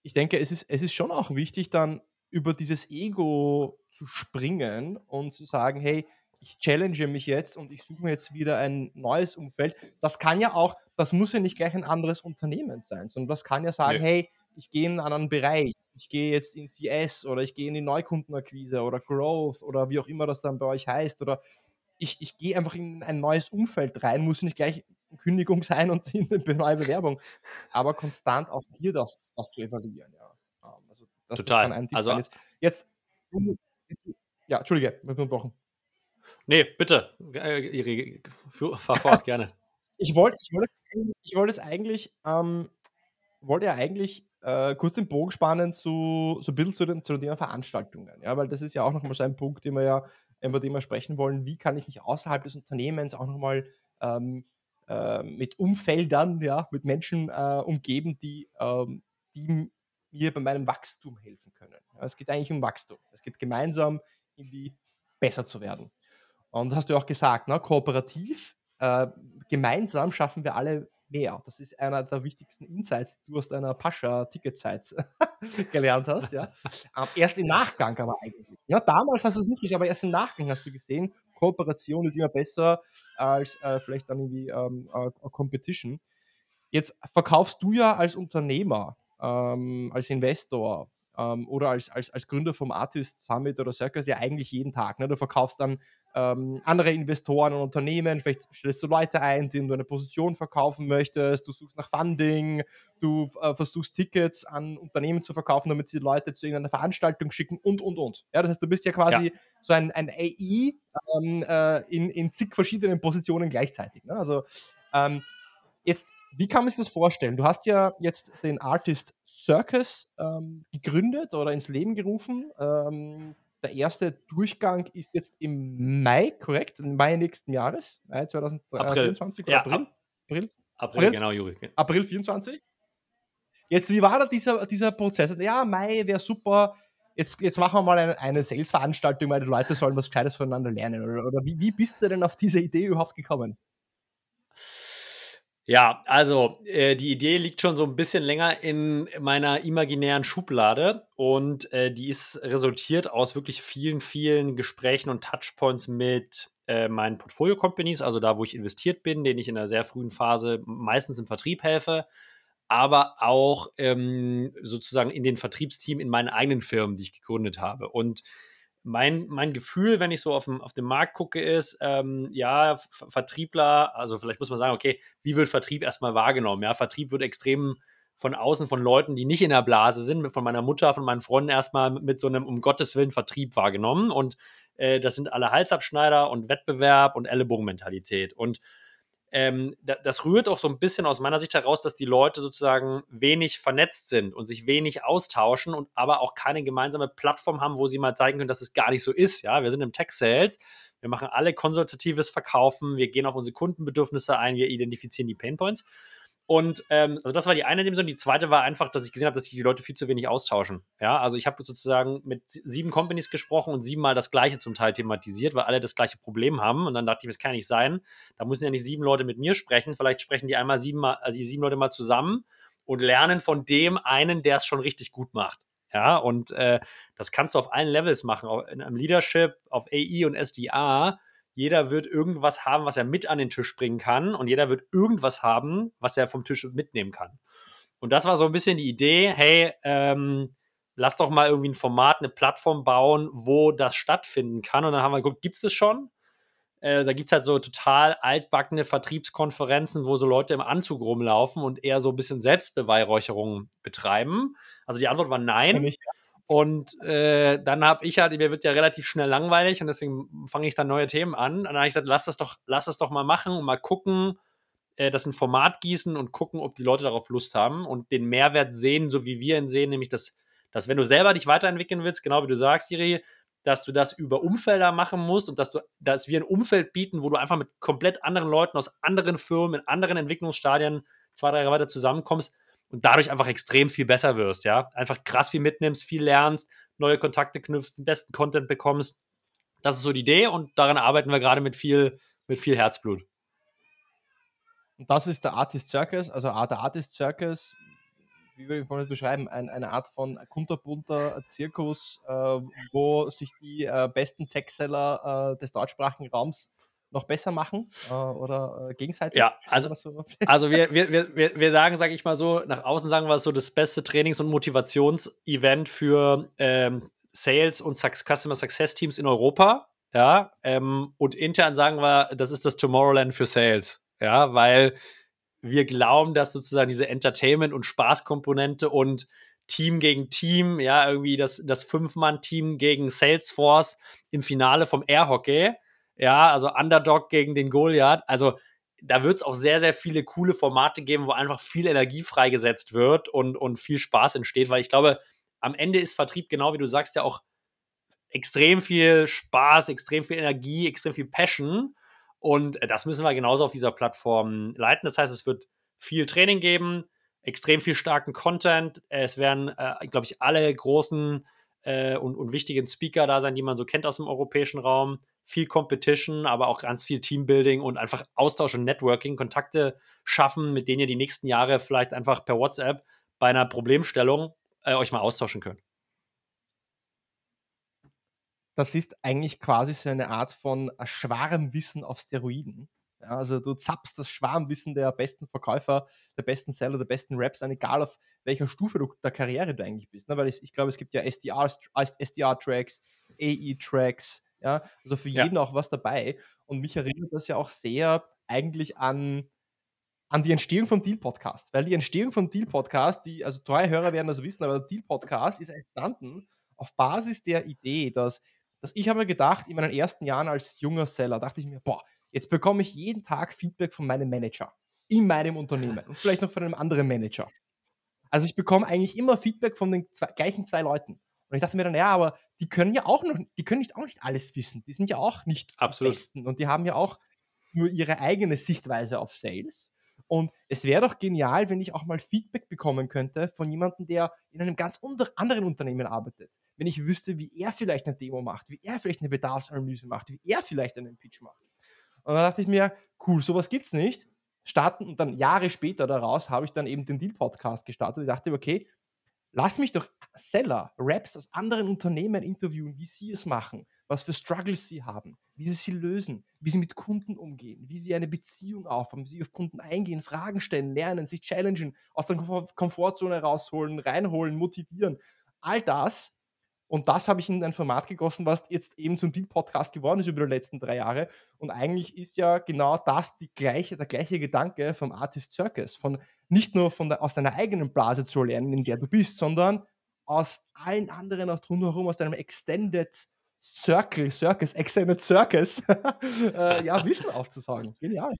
ich denke, es ist, es ist schon auch wichtig, dann über dieses Ego zu springen und zu sagen, hey, ich challenge mich jetzt und ich suche mir jetzt wieder ein neues Umfeld. Das kann ja auch, das muss ja nicht gleich ein anderes Unternehmen sein, sondern das kann ja sagen, nee. hey, ich gehe in einen anderen Bereich, ich gehe jetzt in CS oder ich gehe in die Neukundenakquise oder Growth oder wie auch immer das dann bei euch heißt oder ich, ich gehe einfach in ein neues Umfeld rein, muss nicht gleich Kündigung sein und in eine neue Bewerbung, aber konstant auch hier das, das zu evaluieren. Ja. Ähm, also das, Total. Also, jetzt, Ja, Entschuldige, wir unterbrochen. Nee, bitte. Äh, fahr fort, gerne. Ich wollte ich wollt eigentlich, ich wollt jetzt eigentlich, ähm, wollte ja eigentlich äh, kurz den Bogen spannen zu so ein bisschen zu dem, zu Thema Veranstaltungen. Ja, weil das ist ja auch nochmal so ein Punkt, den wir ja, über den wir sprechen wollen. Wie kann ich mich außerhalb des Unternehmens auch nochmal ähm, äh, mit Umfeldern, ja, mit Menschen äh, umgeben, die, ähm, die mir bei meinem Wachstum helfen können. Ja, es geht eigentlich um Wachstum. Es geht gemeinsam irgendwie besser zu werden. Und das hast du auch gesagt, ne? kooperativ, äh, gemeinsam schaffen wir alle mehr. Das ist einer der wichtigsten Insights, die du aus deiner Pascha-Ticketzeit gelernt hast. Ja? ähm, erst im Nachgang aber eigentlich. Ja, damals hast du es nicht gesehen, aber erst im Nachgang hast du gesehen, Kooperation ist immer besser als äh, vielleicht dann irgendwie ähm, äh, Competition. Jetzt verkaufst du ja als Unternehmer, ähm, als Investor ähm, oder als, als, als Gründer vom Artist Summit oder Circus ja eigentlich jeden Tag. Ne? Du verkaufst dann ähm, andere Investoren und Unternehmen, vielleicht stellst du Leute ein, denen du eine Position verkaufen möchtest, du suchst nach Funding, du äh, versuchst Tickets an Unternehmen zu verkaufen, damit sie Leute zu irgendeiner Veranstaltung schicken und, und, und. Ja, das heißt, du bist ja quasi ja. so ein, ein AI ähm, äh, in, in zig verschiedenen Positionen gleichzeitig. Ne? Also ähm, jetzt wie kann man sich das vorstellen? Du hast ja jetzt den Artist Circus ähm, gegründet oder ins Leben gerufen. Ähm, der erste Durchgang ist jetzt im Mai, korrekt? Im Mai nächsten Jahres, Mai 2024 oder ja, April? April? April? genau, Juri. April 24? Jetzt, wie war da dieser, dieser Prozess? Ja, Mai wäre super. Jetzt, jetzt machen wir mal eine, eine Sales-Veranstaltung, weil die Leute sollen was Gescheites voneinander lernen. Oder, oder wie, wie bist du denn auf diese Idee überhaupt gekommen? Ja, also äh, die Idee liegt schon so ein bisschen länger in meiner imaginären Schublade und äh, die ist resultiert aus wirklich vielen, vielen Gesprächen und Touchpoints mit äh, meinen Portfolio-Companies, also da, wo ich investiert bin, denen ich in einer sehr frühen Phase meistens im Vertrieb helfe, aber auch ähm, sozusagen in den Vertriebsteam in meinen eigenen Firmen, die ich gegründet habe. Und mein, mein Gefühl, wenn ich so auf, dem, auf den Markt gucke, ist, ähm, ja, Vertriebler, also vielleicht muss man sagen, okay, wie wird Vertrieb erstmal wahrgenommen? Ja, Vertrieb wird extrem von außen von Leuten, die nicht in der Blase sind, von meiner Mutter, von meinen Freunden erstmal mit so einem um Gottes Willen Vertrieb wahrgenommen. Und äh, das sind alle Halsabschneider und Wettbewerb und Ellenbogenmentalität. Und ähm, das rührt auch so ein bisschen aus meiner Sicht heraus, dass die Leute sozusagen wenig vernetzt sind und sich wenig austauschen und aber auch keine gemeinsame Plattform haben, wo sie mal zeigen können, dass es gar nicht so ist. Ja, wir sind im Tech Sales. Wir machen alle konsultatives Verkaufen. Wir gehen auf unsere Kundenbedürfnisse ein. Wir identifizieren die Painpoints. Und ähm, also das war die eine Dimension. Die zweite war einfach, dass ich gesehen habe, dass sich die Leute viel zu wenig austauschen. Ja, also ich habe sozusagen mit sieben Companies gesprochen und siebenmal das Gleiche zum Teil thematisiert, weil alle das gleiche Problem haben. Und dann dachte ich, das kann nicht sein. Da müssen ja nicht sieben Leute mit mir sprechen. Vielleicht sprechen die einmal sieben, mal, also die sieben Leute mal zusammen und lernen von dem einen, der es schon richtig gut macht. Ja, und äh, das kannst du auf allen Levels machen, in einem Leadership, auf AI und SDA jeder wird irgendwas haben, was er mit an den Tisch bringen kann und jeder wird irgendwas haben, was er vom Tisch mitnehmen kann. Und das war so ein bisschen die Idee, hey, ähm, lass doch mal irgendwie ein Format, eine Plattform bauen, wo das stattfinden kann. Und dann haben wir geguckt, gibt es das schon? Äh, da gibt es halt so total altbackene Vertriebskonferenzen, wo so Leute im Anzug rumlaufen und eher so ein bisschen Selbstbeweihräucherung betreiben. Also die Antwort war nein. Ich, und äh, dann habe ich halt, mir wird ja relativ schnell langweilig und deswegen fange ich dann neue Themen an. Und dann habe ich gesagt, lass das doch, lass das doch mal machen und mal gucken, äh, das in Format gießen und gucken, ob die Leute darauf Lust haben und den Mehrwert sehen, so wie wir ihn sehen, nämlich dass, dass wenn du selber dich weiterentwickeln willst, genau wie du sagst, Siri, dass du das über Umfelder machen musst und dass du, dass wir ein Umfeld bieten, wo du einfach mit komplett anderen Leuten aus anderen Firmen, in anderen Entwicklungsstadien zwei, drei Jahre weiter zusammenkommst, und dadurch einfach extrem viel besser wirst, ja. Einfach krass viel mitnimmst, viel lernst, neue Kontakte knüpfst, den besten Content bekommst. Das ist so die Idee und daran arbeiten wir gerade mit viel, mit viel Herzblut. Und das ist der Artist Circus, also der Artist Circus, wie würde ich das beschreiben, ein, eine Art von kunterbunter Zirkus, äh, wo sich die äh, besten Tech-Seller äh, des deutschsprachigen Raums noch besser machen äh, oder äh, gegenseitig? Ja, also, so also wir, wir, wir, wir sagen, sage ich mal so, nach außen sagen wir es so, das beste Trainings- und Motivationsevent für ähm, Sales und Customer Success Teams in Europa. Ja, ähm, und intern sagen wir, das ist das Tomorrowland für Sales. Ja, weil wir glauben, dass sozusagen diese Entertainment- und Spaßkomponente und Team gegen Team, ja, irgendwie das, das Fünf-Mann-Team gegen Salesforce im Finale vom Airhockey. Ja, also Underdog gegen den Goliath. Also da wird es auch sehr, sehr viele coole Formate geben, wo einfach viel Energie freigesetzt wird und, und viel Spaß entsteht, weil ich glaube, am Ende ist Vertrieb, genau wie du sagst, ja auch extrem viel Spaß, extrem viel Energie, extrem viel Passion. Und äh, das müssen wir genauso auf dieser Plattform leiten. Das heißt, es wird viel Training geben, extrem viel starken Content. Es werden, äh, glaube ich, alle großen äh, und, und wichtigen Speaker da sein, die man so kennt aus dem europäischen Raum. Viel Competition, aber auch ganz viel Teambuilding und einfach Austausch und Networking, Kontakte schaffen, mit denen ihr die nächsten Jahre vielleicht einfach per WhatsApp bei einer Problemstellung äh, euch mal austauschen könnt. Das ist eigentlich quasi so eine Art von äh, Schwarmwissen auf Steroiden. Ja, also du zappst das Schwarmwissen der besten Verkäufer, der besten Seller, der besten Raps an, egal auf welcher Stufe du, der Karriere du eigentlich bist. Ne? Weil ich, ich glaube, es gibt ja SDR-Tracks, AE-Tracks, ja, also für jeden ja. auch was dabei. Und mich erinnert das ja auch sehr eigentlich an, an die Entstehung vom Deal-Podcast. Weil die Entstehung vom Deal-Podcast, die, also treue Hörer werden das wissen, aber der Deal-Podcast ist entstanden auf Basis der Idee, dass, dass ich habe gedacht, in meinen ersten Jahren als junger Seller, dachte ich mir, boah, Jetzt bekomme ich jeden Tag Feedback von meinem Manager in meinem Unternehmen und vielleicht noch von einem anderen Manager. Also ich bekomme eigentlich immer Feedback von den zwei, gleichen zwei Leuten. Und ich dachte mir dann, ja, aber die können ja auch noch, die können nicht auch nicht alles wissen. Die sind ja auch nicht Absolut. die Besten und die haben ja auch nur ihre eigene Sichtweise auf Sales. Und es wäre doch genial, wenn ich auch mal Feedback bekommen könnte von jemandem, der in einem ganz anderen Unternehmen arbeitet. Wenn ich wüsste, wie er vielleicht eine Demo macht, wie er vielleicht eine Bedarfsanalyse macht, wie er vielleicht einen Pitch macht. Und dann dachte ich mir, cool, sowas gibt es nicht. Starten und dann Jahre später daraus habe ich dann eben den Deal-Podcast gestartet. Ich dachte, okay, lass mich doch Seller, Raps aus anderen Unternehmen interviewen, wie sie es machen, was für Struggles sie haben, wie sie sie lösen, wie sie mit Kunden umgehen, wie sie eine Beziehung aufbauen, wie sie auf Kunden eingehen, Fragen stellen, lernen, sich challengen, aus der Komfortzone rausholen, reinholen, motivieren. All das und das habe ich in ein Format gegossen, was jetzt eben zum Deal-Podcast geworden ist über die letzten drei Jahre. Und eigentlich ist ja genau das die gleiche, der gleiche Gedanke vom Artist Circus. Von nicht nur von der, aus deiner eigenen Blase zu lernen, in der du bist, sondern aus allen anderen auch drumherum, aus deinem Extended Circle, Circus, Extended Circus, äh, ja, Wissen aufzusagen. Genial.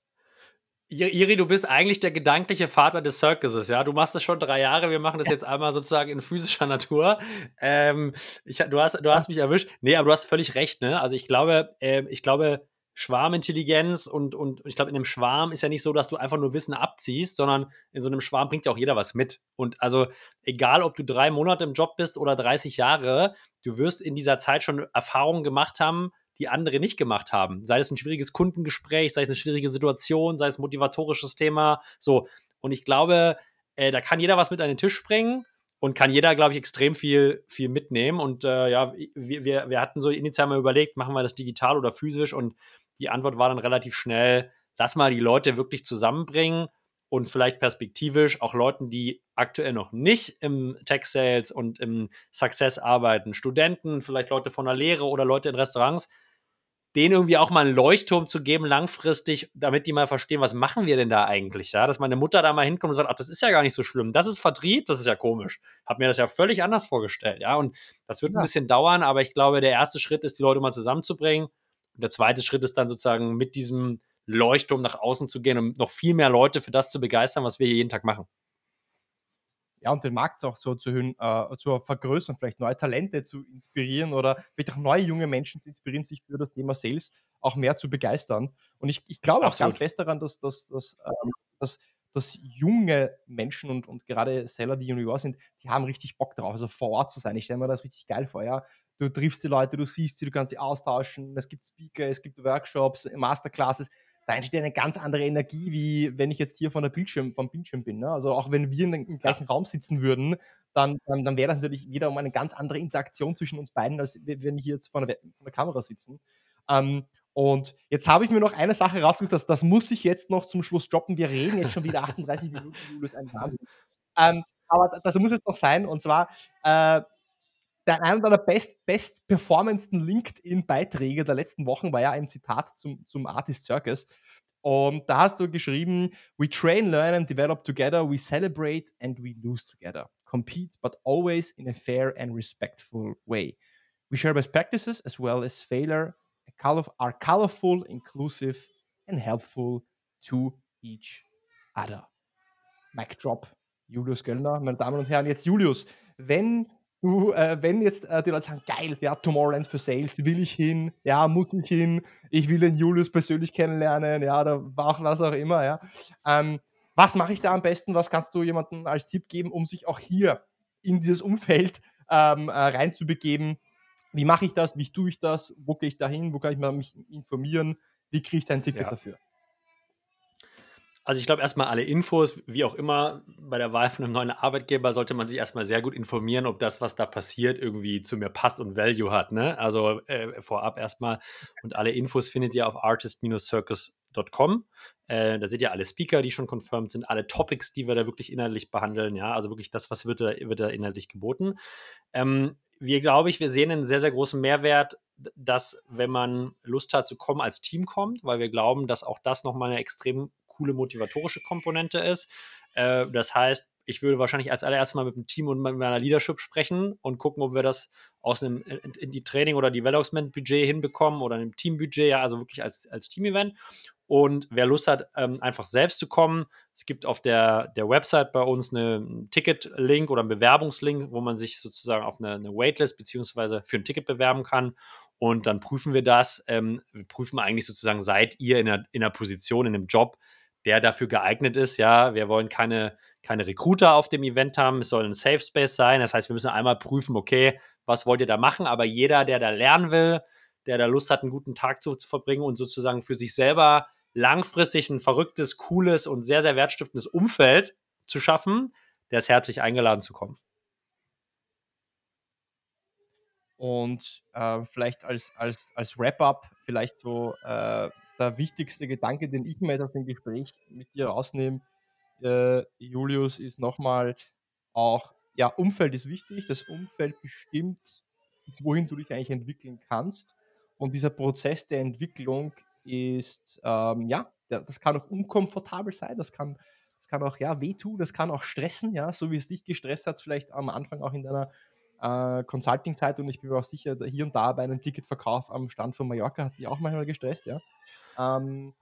Iri, du bist eigentlich der gedankliche Vater des Circuses, ja. Du machst das schon drei Jahre, wir machen das jetzt einmal sozusagen in physischer Natur. Ähm, ich, du, hast, du hast mich erwischt. Nee, aber du hast völlig recht, ne? Also ich glaube, äh, ich glaube, Schwarmintelligenz und, und ich glaube, in einem Schwarm ist ja nicht so, dass du einfach nur Wissen abziehst, sondern in so einem Schwarm bringt ja auch jeder was mit. Und also, egal ob du drei Monate im Job bist oder 30 Jahre, du wirst in dieser Zeit schon Erfahrungen gemacht haben, die andere nicht gemacht haben. Sei es ein schwieriges Kundengespräch, sei es eine schwierige Situation, sei es ein motivatorisches Thema. So. Und ich glaube, äh, da kann jeder was mit an den Tisch bringen und kann jeder, glaube ich, extrem viel, viel mitnehmen. Und äh, ja, wir, wir, hatten so initial mal überlegt, machen wir das digital oder physisch? Und die Antwort war dann relativ schnell, lass mal die Leute wirklich zusammenbringen und vielleicht perspektivisch auch Leuten, die aktuell noch nicht im Tech Sales und im Success arbeiten, Studenten, vielleicht Leute von der Lehre oder Leute in Restaurants, denen irgendwie auch mal einen Leuchtturm zu geben, langfristig, damit die mal verstehen, was machen wir denn da eigentlich, ja? Dass meine Mutter da mal hinkommt und sagt, ach, das ist ja gar nicht so schlimm, das ist Vertrieb, das ist ja komisch. Hab mir das ja völlig anders vorgestellt, ja? Und das wird ja. ein bisschen dauern, aber ich glaube, der erste Schritt ist, die Leute mal zusammenzubringen. Und der zweite Schritt ist dann sozusagen mit diesem Leuchtturm nach außen zu gehen und noch viel mehr Leute für das zu begeistern, was wir hier jeden Tag machen ja, und den Markt auch so zu, äh, zu vergrößern, vielleicht neue Talente zu inspirieren oder vielleicht auch neue junge Menschen zu inspirieren, sich für das Thema Sales auch mehr zu begeistern. Und ich, ich glaube auch ganz fest daran, dass, dass, dass, ähm, dass, dass junge Menschen und, und gerade Seller, die Junior sind, die haben richtig Bock drauf, also vor Ort zu sein. Ich stelle mir das richtig geil vor. Ja? Du triffst die Leute, du siehst sie, du kannst sie austauschen, es gibt Speaker, es gibt Workshops, Masterclasses da entsteht eine ganz andere Energie, wie wenn ich jetzt hier von der Bildschirm, vom Bildschirm bin. Ne? Also auch wenn wir in, im gleichen. Raum sitzen würden, dann, dann, dann wäre das natürlich wieder um eine ganz andere Interaktion zwischen uns beiden, als wenn wir hier jetzt vor der, vor der Kamera sitzen. Ähm, und jetzt habe ich mir noch eine Sache rausgesucht, das, das muss ich jetzt noch zum Schluss droppen. Wir reden jetzt schon wieder 38 Minuten, Julius, ein Wahnsinn. Ähm, aber das muss jetzt noch sein, und zwar, äh, der einer deiner best, best performendsten LinkedIn-Beiträge der letzten Wochen war ja ein Zitat zum, zum Artist Circus. Und da hast du geschrieben, we train, learn and develop together, we celebrate and we lose together. Compete, but always in a fair and respectful way. We share best practices as well as failure, are colorful, inclusive and helpful to each other. Mic drop. Julius Göllner, meine Damen und Herren. Jetzt Julius, wenn du, äh, wenn jetzt äh, die Leute sagen, geil, ja, Tomorrowland für Sales, will ich hin, ja, muss ich hin, ich will den Julius persönlich kennenlernen, ja, oder was auch immer, ja. Ähm, was mache ich da am besten? Was kannst du jemandem als Tipp geben, um sich auch hier in dieses Umfeld ähm, äh, reinzubegeben? Wie mache ich das? Wie tue ich das? Wo gehe ich da hin? Wo kann ich mich informieren? Wie kriege ich da ein Ticket ja. dafür? Also ich glaube erstmal alle Infos, wie auch immer, bei der Wahl von einem neuen Arbeitgeber sollte man sich erstmal sehr gut informieren, ob das, was da passiert, irgendwie zu mir passt und Value hat. Ne? Also äh, vorab erstmal. Und alle Infos findet ihr auf artist-circus.com. Äh, da seht ihr alle Speaker, die schon confirmed sind, alle Topics, die wir da wirklich inhaltlich behandeln. Ja, also wirklich das, was wird da, wird da inhaltlich geboten. Ähm, wir, glaube ich, wir sehen einen sehr, sehr großen Mehrwert, dass, wenn man Lust hat zu kommen, als Team kommt, weil wir glauben, dass auch das nochmal eine extrem coole motivatorische Komponente ist. Äh, das heißt, ich würde wahrscheinlich als allererstes mal mit dem Team und mit meiner Leadership sprechen und gucken, ob wir das aus einem in die Training- oder Development-Budget hinbekommen oder einem Team-Budget, ja, also wirklich als, als Team-Event. Und wer Lust hat, ähm, einfach selbst zu kommen, es gibt auf der, der Website bei uns einen Ticket-Link oder einen Bewerbungslink, wo man sich sozusagen auf eine, eine Waitlist beziehungsweise für ein Ticket bewerben kann. Und dann prüfen wir das. Ähm, wir prüfen eigentlich sozusagen, seid ihr in einer, in einer Position, in einem Job, der dafür geeignet ist. Ja, wir wollen keine, keine Recruiter auf dem Event haben. Es soll ein Safe Space sein. Das heißt, wir müssen einmal prüfen, okay, was wollt ihr da machen? Aber jeder, der da lernen will, der da Lust hat, einen guten Tag zu, zu verbringen und sozusagen für sich selber langfristig ein verrücktes, cooles und sehr, sehr wertstiftendes Umfeld zu schaffen, der ist herzlich eingeladen zu kommen. Und äh, vielleicht als, als, als Wrap-up, vielleicht so äh, der wichtigste Gedanke, den ich mir jetzt aus dem Gespräch mit dir rausnehme, äh, Julius, ist nochmal auch, ja, Umfeld ist wichtig. Das Umfeld bestimmt, wohin du dich eigentlich entwickeln kannst. Und dieser Prozess der Entwicklung ist, ähm, ja, das kann auch unkomfortabel sein, das kann, das kann auch ja, wehtun, das kann auch stressen, ja, so wie es dich gestresst hat, vielleicht am Anfang auch in deiner äh, Consulting-Zeit und ich bin mir auch sicher, hier und da bei einem Ticketverkauf am Stand von Mallorca hat sich auch manchmal gestresst, ja. Ähm,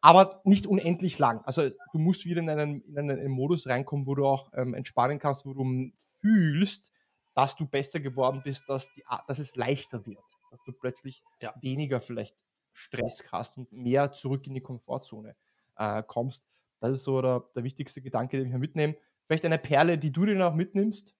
aber nicht unendlich lang. Also du musst wieder in einen, in einen, Modus reinkommen, wo du auch ähm, entspannen kannst, wo du fühlst, dass du besser geworden bist, dass, die, dass es leichter wird. Dass du plötzlich ja. weniger vielleicht Stress hast und mehr zurück in die Komfortzone äh, kommst. Das ist so der, der wichtigste Gedanke, den ich mir mitnehme. Vielleicht eine Perle, die du dir noch mitnimmst?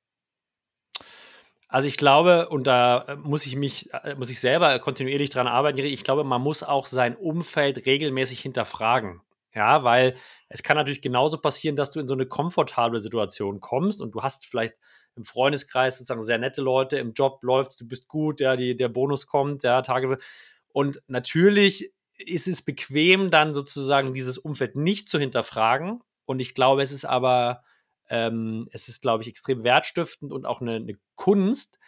Also ich glaube, und da äh, muss ich mich, äh, muss ich selber kontinuierlich dran arbeiten, ich glaube, man muss auch sein Umfeld regelmäßig hinterfragen. Ja, weil es kann natürlich genauso passieren, dass du in so eine komfortable Situation kommst und du hast vielleicht im Freundeskreis sozusagen sehr nette Leute, im Job läuft, du bist gut, ja, die, der Bonus kommt, ja, Tage. Und natürlich ist es bequem, dann sozusagen dieses Umfeld nicht zu hinterfragen. Und ich glaube, es ist aber ähm, es ist, glaube ich, extrem wertstiftend und auch eine, eine Kunst,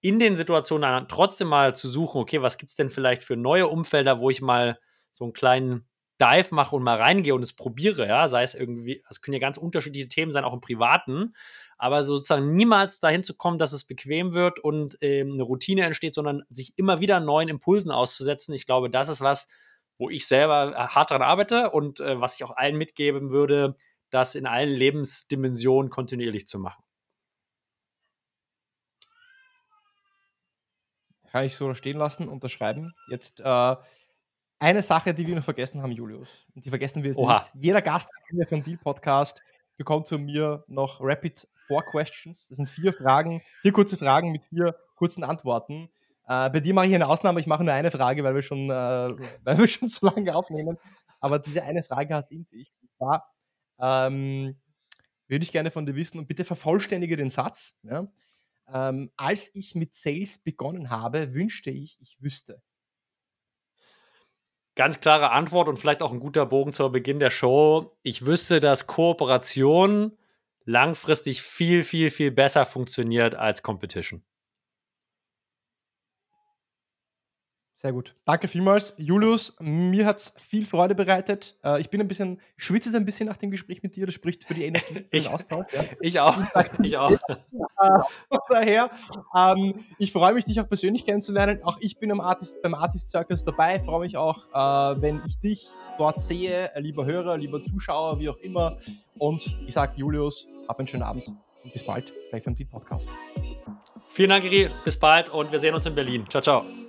in den Situationen dann trotzdem mal zu suchen, okay, was gibt es denn vielleicht für neue Umfelder, wo ich mal so einen kleinen Dive mache und mal reingehe und es probiere, ja, sei es irgendwie, es können ja ganz unterschiedliche Themen sein, auch im Privaten, aber sozusagen niemals dahin zu kommen, dass es bequem wird und ähm, eine Routine entsteht, sondern sich immer wieder neuen Impulsen auszusetzen. Ich glaube, das ist was, wo ich selber äh, hart daran arbeite und äh, was ich auch allen mitgeben würde, das in allen Lebensdimensionen kontinuierlich zu machen. Kann ich so stehen lassen, unterschreiben. Jetzt äh, eine Sache, die wir noch vergessen haben, Julius. Und die vergessen wir jetzt Oha. nicht. Jeder Gast vom Deal Podcast bekommt von mir noch Rapid Four Questions. Das sind vier Fragen, vier kurze Fragen mit vier kurzen Antworten. Äh, bei dir mache ich eine Ausnahme, ich mache nur eine Frage, weil wir schon, äh, weil wir schon so lange aufnehmen. Aber diese eine Frage hat es in sich. Und zwar, ähm, würde ich gerne von dir wissen und bitte vervollständige den Satz. Ja? Ähm, als ich mit Sales begonnen habe, wünschte ich, ich wüsste. Ganz klare Antwort und vielleicht auch ein guter Bogen zu Beginn der Show. Ich wüsste, dass Kooperation langfristig viel, viel, viel besser funktioniert als Competition. Sehr gut. Danke vielmals. Julius, mir hat es viel Freude bereitet. Äh, ich bin ein bisschen, schwitze es ein bisschen nach dem Gespräch mit dir. Das spricht für die Energie, für ich, den Austausch. Ja. Ich auch. Ich auch. Daher, ähm, ich freue mich, dich auch persönlich kennenzulernen. Auch ich bin Artist, beim Artist Circus dabei. Ich freue mich auch, äh, wenn ich dich dort sehe, lieber Hörer, lieber Zuschauer, wie auch immer. Und ich sage Julius, hab einen schönen Abend und bis bald, vielleicht beim Deep Podcast. Vielen Dank, Iri. Bis bald und wir sehen uns in Berlin. Ciao, ciao.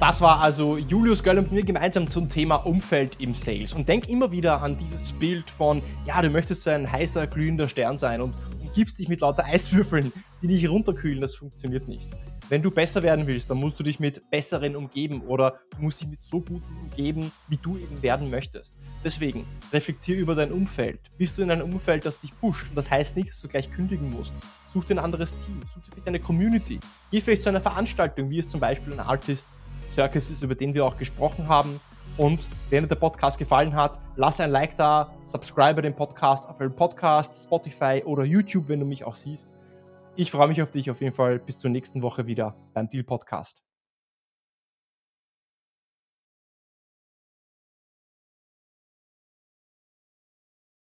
Das war also Julius Göll und mir gemeinsam zum Thema Umfeld im Sales. Und denk immer wieder an dieses Bild von, ja, du möchtest so ein heißer, glühender Stern sein und umgibst dich mit lauter Eiswürfeln, die dich runterkühlen. Das funktioniert nicht. Wenn du besser werden willst, dann musst du dich mit besseren umgeben oder du musst dich mit so guten umgeben, wie du eben werden möchtest. Deswegen, reflektier über dein Umfeld. Bist du in einem Umfeld, das dich pusht? Das heißt nicht, dass du gleich kündigen musst. Such dir ein anderes Team, such dir vielleicht eine Community. Geh vielleicht zu einer Veranstaltung, wie es zum Beispiel ein Artist Circus ist, über den wir auch gesprochen haben. Und wenn dir der Podcast gefallen hat, lass ein Like da, subscribe den Podcast auf Apple Podcasts, Spotify oder YouTube, wenn du mich auch siehst. Ich freue mich auf dich auf jeden Fall. Bis zur nächsten Woche wieder beim Deal Podcast.